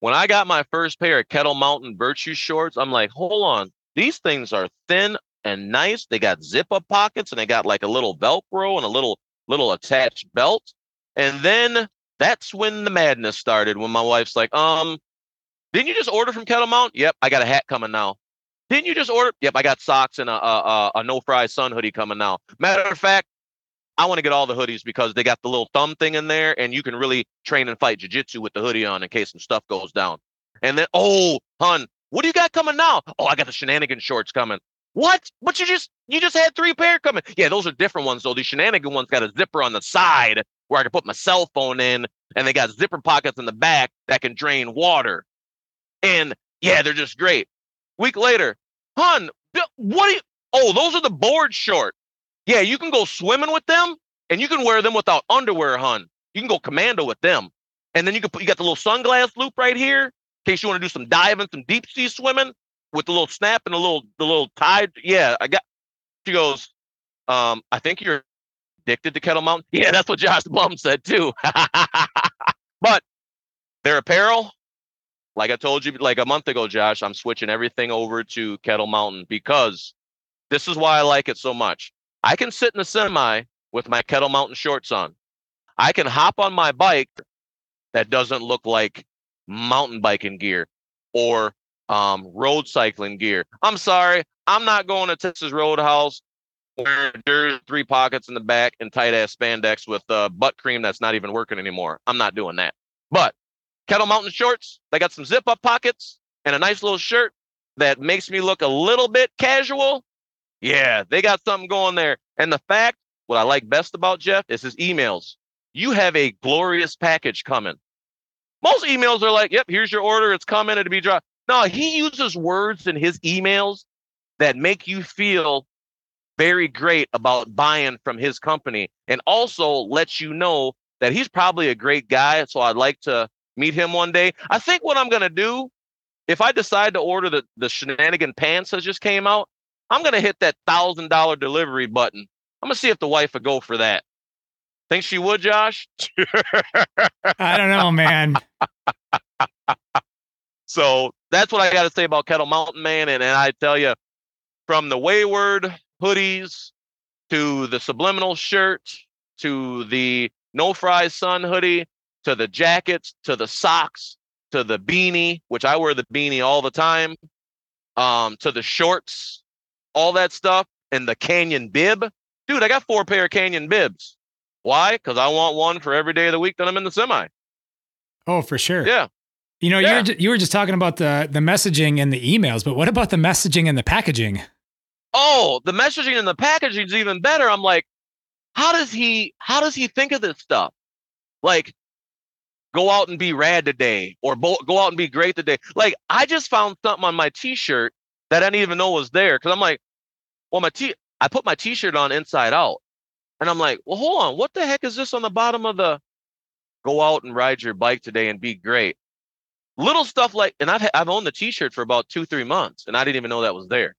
When I got my first pair of KETL Mountain Virtue shorts, I'm like, hold on, these things are thin and nice. They got zip up pockets and they got like a little Velcro and a little little attached belt. And then that's when the madness started. When my wife's like, um, didn't you just order from KETL Mountain? Yep, I got a hat coming now. Didn't you just order? Yep, I got socks and a a, a, a no fry sun hoodie coming now. Matter of fact, I want to get all the hoodies because they got the little thumb thing in there, and you can really train and fight jujitsu with the hoodie on in case some stuff goes down. And then, oh, hun, what do you got coming now? Oh, I got the shenanigan shorts coming. What? But you just you just had three pair coming. Yeah, those are different ones though. The shenanigan ones got a zipper on the side where I can put my cell phone in, and they got zipper pockets in the back that can drain water. And yeah, they're just great. Week later, hun, what do you? Oh, those are the board short. Yeah, you can go swimming with them, and you can wear them without underwear, hun. You can go commando with them, and then you can put you got the little sunglass loop right here in case you want to do some diving, some deep sea swimming with the little snap and the little the little tide. Yeah, I got. She goes, um, I think you're addicted to KETL Mountain. Yeah, that's what Josh Blum said too. but their apparel, like I told you like a month ago, Josh, I'm switching everything over to KETL Mountain because this is why I like it so much. I can sit in the semi with my KETL Mountain shorts on. I can hop on my bike that doesn't look like mountain biking gear or um, road cycling gear. I'm sorry, I'm not going to Texas Roadhouse wearing three pockets in the back and tight ass spandex with uh, butt cream that's not even working anymore. I'm not doing that. But KETL Mountain shorts, they got some zip up pockets and a nice little shirt that makes me look a little bit casual. Yeah, they got something going there. And the fact, what I like best about Jeff is his emails. You have a glorious package coming. Most emails are like, yep, here's your order. It's coming. It'll be dropped. No, he uses words in his emails that make you feel very great about buying from his company and also lets you know that he's probably a great guy. So I'd like to meet him one day. I think what I'm going to do, if I decide to order the, the shenanigan pants that just came out, I'm going to hit that thousand dollar delivery button. I'm going to see if the wife would go for that. Think she would, Josh? I don't know, man. So that's what I got to say about KETL Mountain Man. And, and I tell you, from the wayward hoodies to the subliminal shirt to the no fries sun hoodie to the jackets to the socks to the beanie, which I wear the beanie all the time, um, to the shorts, all that stuff, and the Canyon bib. Dude, I got four pair of Canyon bibs. Why? Because I want one for every day of the week that I'm in the semi. Oh, for sure. Yeah. You know, Yeah. you're you were just talking about the the messaging and the emails, but what about the messaging and the packaging? Oh, the messaging and the packaging is even better. I'm like, how does he how does he think of this stuff? Like, go out and be rad today, or bo- go out and be great today. Like, I just found something on my T-shirt that I didn't even know was there because I'm like, well, my t I put my T-shirt on inside out, and I'm like, well, hold on, what the heck is this on the bottom of the? Go out and ride your bike today and be great. Little stuff like, and I've I've owned the T-shirt for about two three months, and I didn't even know that was there.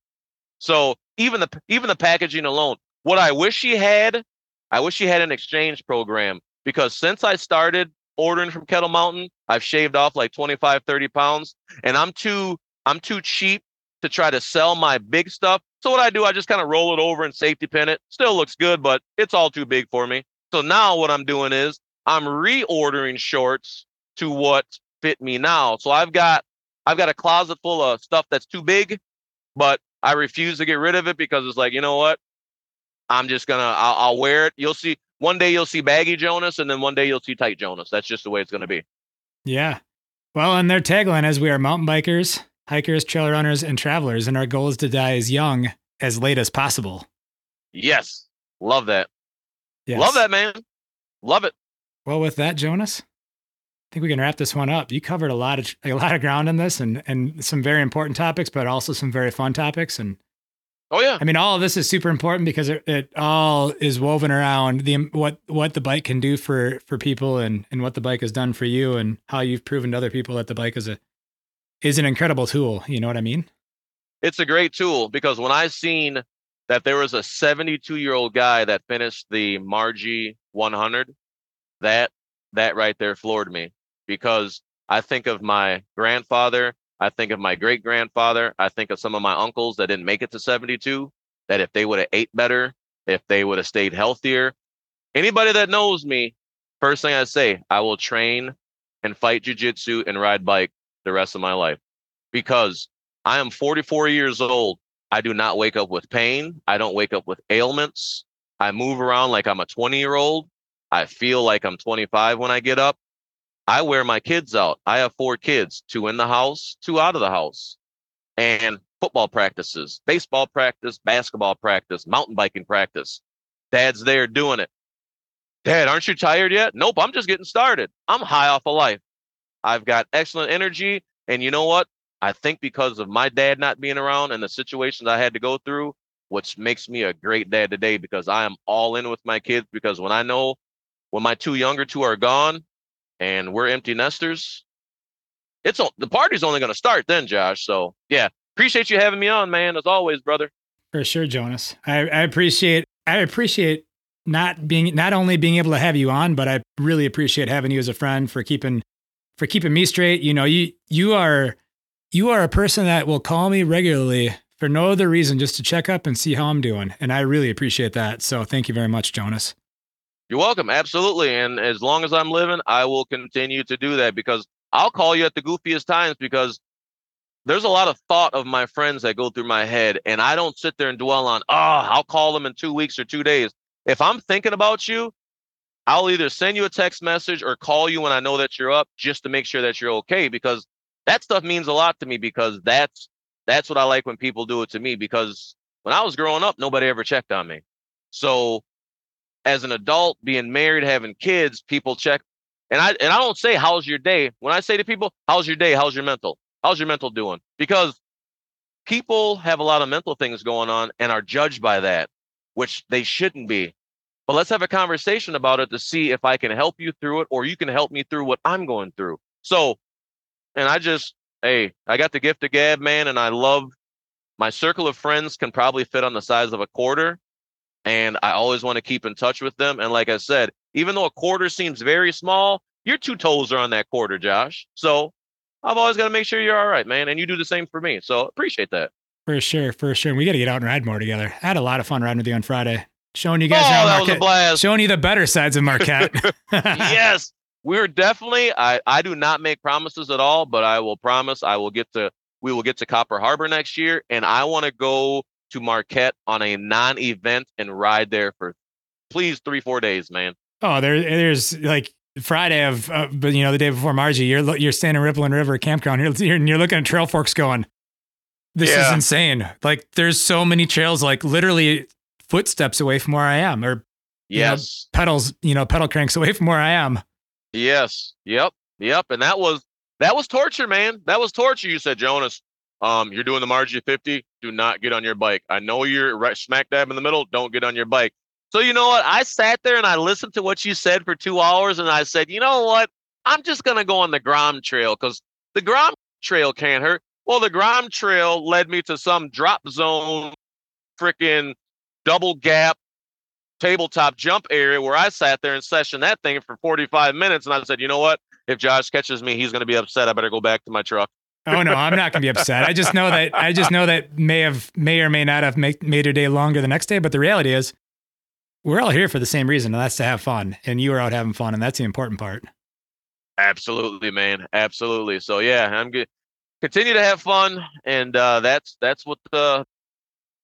So even the even the packaging alone, what I wish she had, I wish she had an exchange program because since I started ordering from KETL Mountain, I've shaved off like 25, 30 pounds, and I'm too I'm too cheap to try to sell my big stuff. So what I do, I just kind of roll it over and safety pin it. Still looks good, but it's all too big for me. So now what I'm doing is I'm reordering shorts to what fit me now. So I've got I've got a closet full of stuff that's too big, but I refuse to get rid of it because it's like, you know what? I'm just gonna I'll, I'll wear it. You'll see one day you'll see baggy Jonas, and then one day you'll see tight Jonas. That's just the way it's gonna be. Yeah. Well, and their tagline is we are mountain bikers, hikers, trail runners, and travelers, and our goal is to die as young as late as possible. Yes, love that. Yes. Love that, man. Love it. Well, with that, Jonas, I think we can wrap this one up. You covered a lot of a lot of ground in this, and and some very important topics, but also some very fun topics. And Oh yeah, I mean, all of this is super important because it, it all is woven around the what what the bike can do for for people, and and what the bike has done for you, and how you've proven to other people that the bike is a is an incredible tool. You know what I mean? it's a great tool because when I seen that there was a 72 year old guy that finished the Marji 100, that that right there floored me because I think of my grandfather, I think of my great grandfather, I think of some of my uncles that didn't make it to 72. That if they would have ate better, if they would have stayed healthier, anybody that knows me, first thing I say, I will train and fight jujitsu and ride bike the rest of my life because I am 44 years old. I do not wake up with pain. I don't wake up with ailments. I move around like I'm a 20 year old. I feel like I'm 25 when I get up. I wear my kids out. I have four kids, two in the house, two out of the house. And football practices, baseball practice, basketball practice, mountain biking practice. Dad's there doing it. Dad, aren't you tired yet? Nope, I'm just getting started. I'm high off of life. I've got excellent energy. And you know what? I think because of my dad not being around and the situations I had to go through, which makes me a great dad today because I am all in with my kids. Because when I know when my two younger two are gone and we're empty nesters, it's o- the party's only going to start then, Josh. So yeah, appreciate you having me on, man. As always, brother. For sure, Jonas. I, I appreciate I appreciate not being not only being able to have you on, but I really appreciate having you as a friend for keeping for keeping me straight. You know, you you are you are a person that will call me regularly for no other reason just to check up and see how I'm doing. And I really appreciate that. So thank you very much, Jonas. You're welcome. Absolutely. And as long as I'm living, I will continue to do that because I'll call you at the goofiest times because there's a lot of thought of my friends that go through my head. And I don't sit there and dwell on, oh, I'll call them in two weeks or two days. If I'm thinking about you, I'll either send you a text message or call you when I know that you're up just to make sure that you're okay because that stuff means a lot to me because that's that's what I like when people do it to me because when I was growing up, nobody ever checked on me. So as an adult, being married, having kids, people check. And I and I don't say how's your day. When I say to people, how's your day? How's your mental? How's your mental doing? Because people have a lot of mental things going on and are judged by that, which they shouldn't be. But let's have a conversation about it to see if I can help you through it or you can help me through what I'm going through. So, and I just, hey, I got the gift of gab, man, and I love my circle of friends can probably fit on the size of a quarter. And I always want to keep in touch with them. And like I said, even though a quarter seems very small, your two toes are on that quarter, Josh. So I've always got to make sure you're all right, man. And you do the same for me. So appreciate that. For sure, for sure. And We got to get out and ride more together. I had a lot of fun riding with you on Friday, showing you guys oh, around that was a Marquette, blast. showing you the better sides of Marquette. yes, we're definitely. I I do not make promises at all, but I will promise I will get to. We will get to Copper Harbor next year, and I want to go to Marquette on a non-event and ride there for, please, three four days, man. Oh, there, there's like Friday of, uh, but you know, the day before Marji, you're you're standing Rippling River campground. You're, you're you're looking at Trailforks, going, "This is insane!" Like, there's so many trails, like literally footsteps away from where I am, or You know, Yes, pedals, you know, pedal cranks away from where I am. yes, yep, yep, and that was that was torture, man. That was torture. You said, Jonas, um, you're doing the Marji 50. Do not get on your bike. I know you're right smack dab in the middle. Don't get on your bike. So you know what? I sat there and I listened to what you said for two hours, and I said, you know what? I'm just gonna go on the Grom Trail because the Grom Trail can't hurt. Well, the Grom Trail led me to some drop zone, freaking double gap tabletop jump area where I sat there and sessioned that thing for 45 minutes, and I said, you know what? If Josh catches me, he's gonna be upset. I better go back to my truck. Oh no, I'm not gonna be upset. I just know that I just know that may have may or may not have make, made a day longer the next day. But the reality is, we're all here for the same reason, and that's to have fun. And you were out having fun, and that's the important part. Absolutely, man. Absolutely. So yeah, I'm good. Continue to have fun, and uh, that's that's what the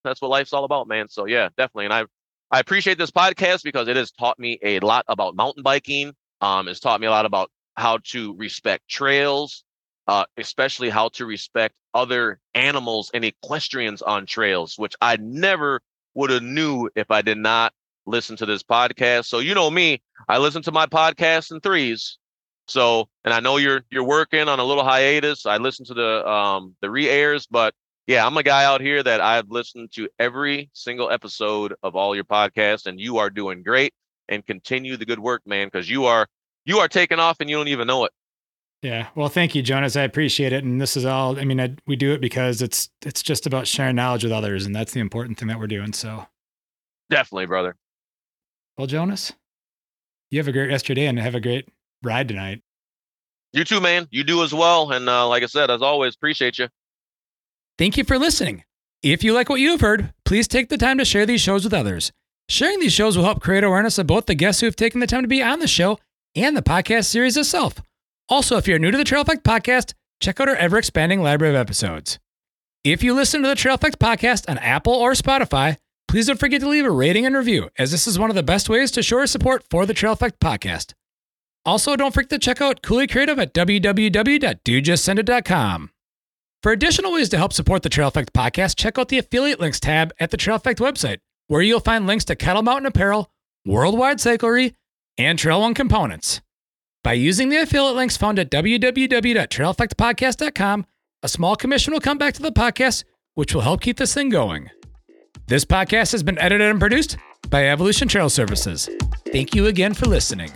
that's what life's all about, man. So yeah, definitely. And I I appreciate this podcast because it has taught me a lot about mountain biking. Um, it's taught me a lot about how to respect trails, uh, especially how to respect other animals and equestrians on trails, which I never would have knew if I did not listen to this podcast. So you know me, I listen to my podcast in threes. So, and I know you're you're working on a little hiatus. I listen to the um the re-airs, but yeah, I'm a guy out here that I've listened to every single episode of all your podcasts, and you are doing great. And continue the good work, man, because you are you are taking off and you don't even know it. Yeah. Well, thank you, Jonas. I appreciate it. And this is all. I mean, I, we do it because it's it's just about sharing knowledge with others, and that's the important thing that we're doing. So, Definitely, brother. well, Jonas, you have a great rest of your day, and have a great ride tonight. You too, man. You do as well. And uh, like I said, as always, appreciate you. Thank you for listening. If you like what you've heard, please take the time to share these shows with others. Sharing these shows will help create awareness of both the guests who have taken the time to be on the show and the podcast series itself. Also, if you're new to the Trail EAffect podcast, check out our ever expanding library of episodes. If you listen to the Trail EAffect podcast on Apple or Spotify, please don't forget to leave a rating and review, as this is one of the best ways to show our support for the Trail EAffect podcast. Also, don't forget to check out Coulee Creative at www.dudejustsendit.com. For additional ways to help support the Trail EAffect podcast, check out the affiliate links tab at the Trail EAffect website, where you'll find links to KETL Mountain Apparel, Worldwide Cyclery, and Trail One components. By using the affiliate links found at www.traileaffectpodcast.com, a small commission will come back to the podcast, which will help keep this thing going. This podcast has been edited and produced by Evolution Trail Services. Thank you again for listening.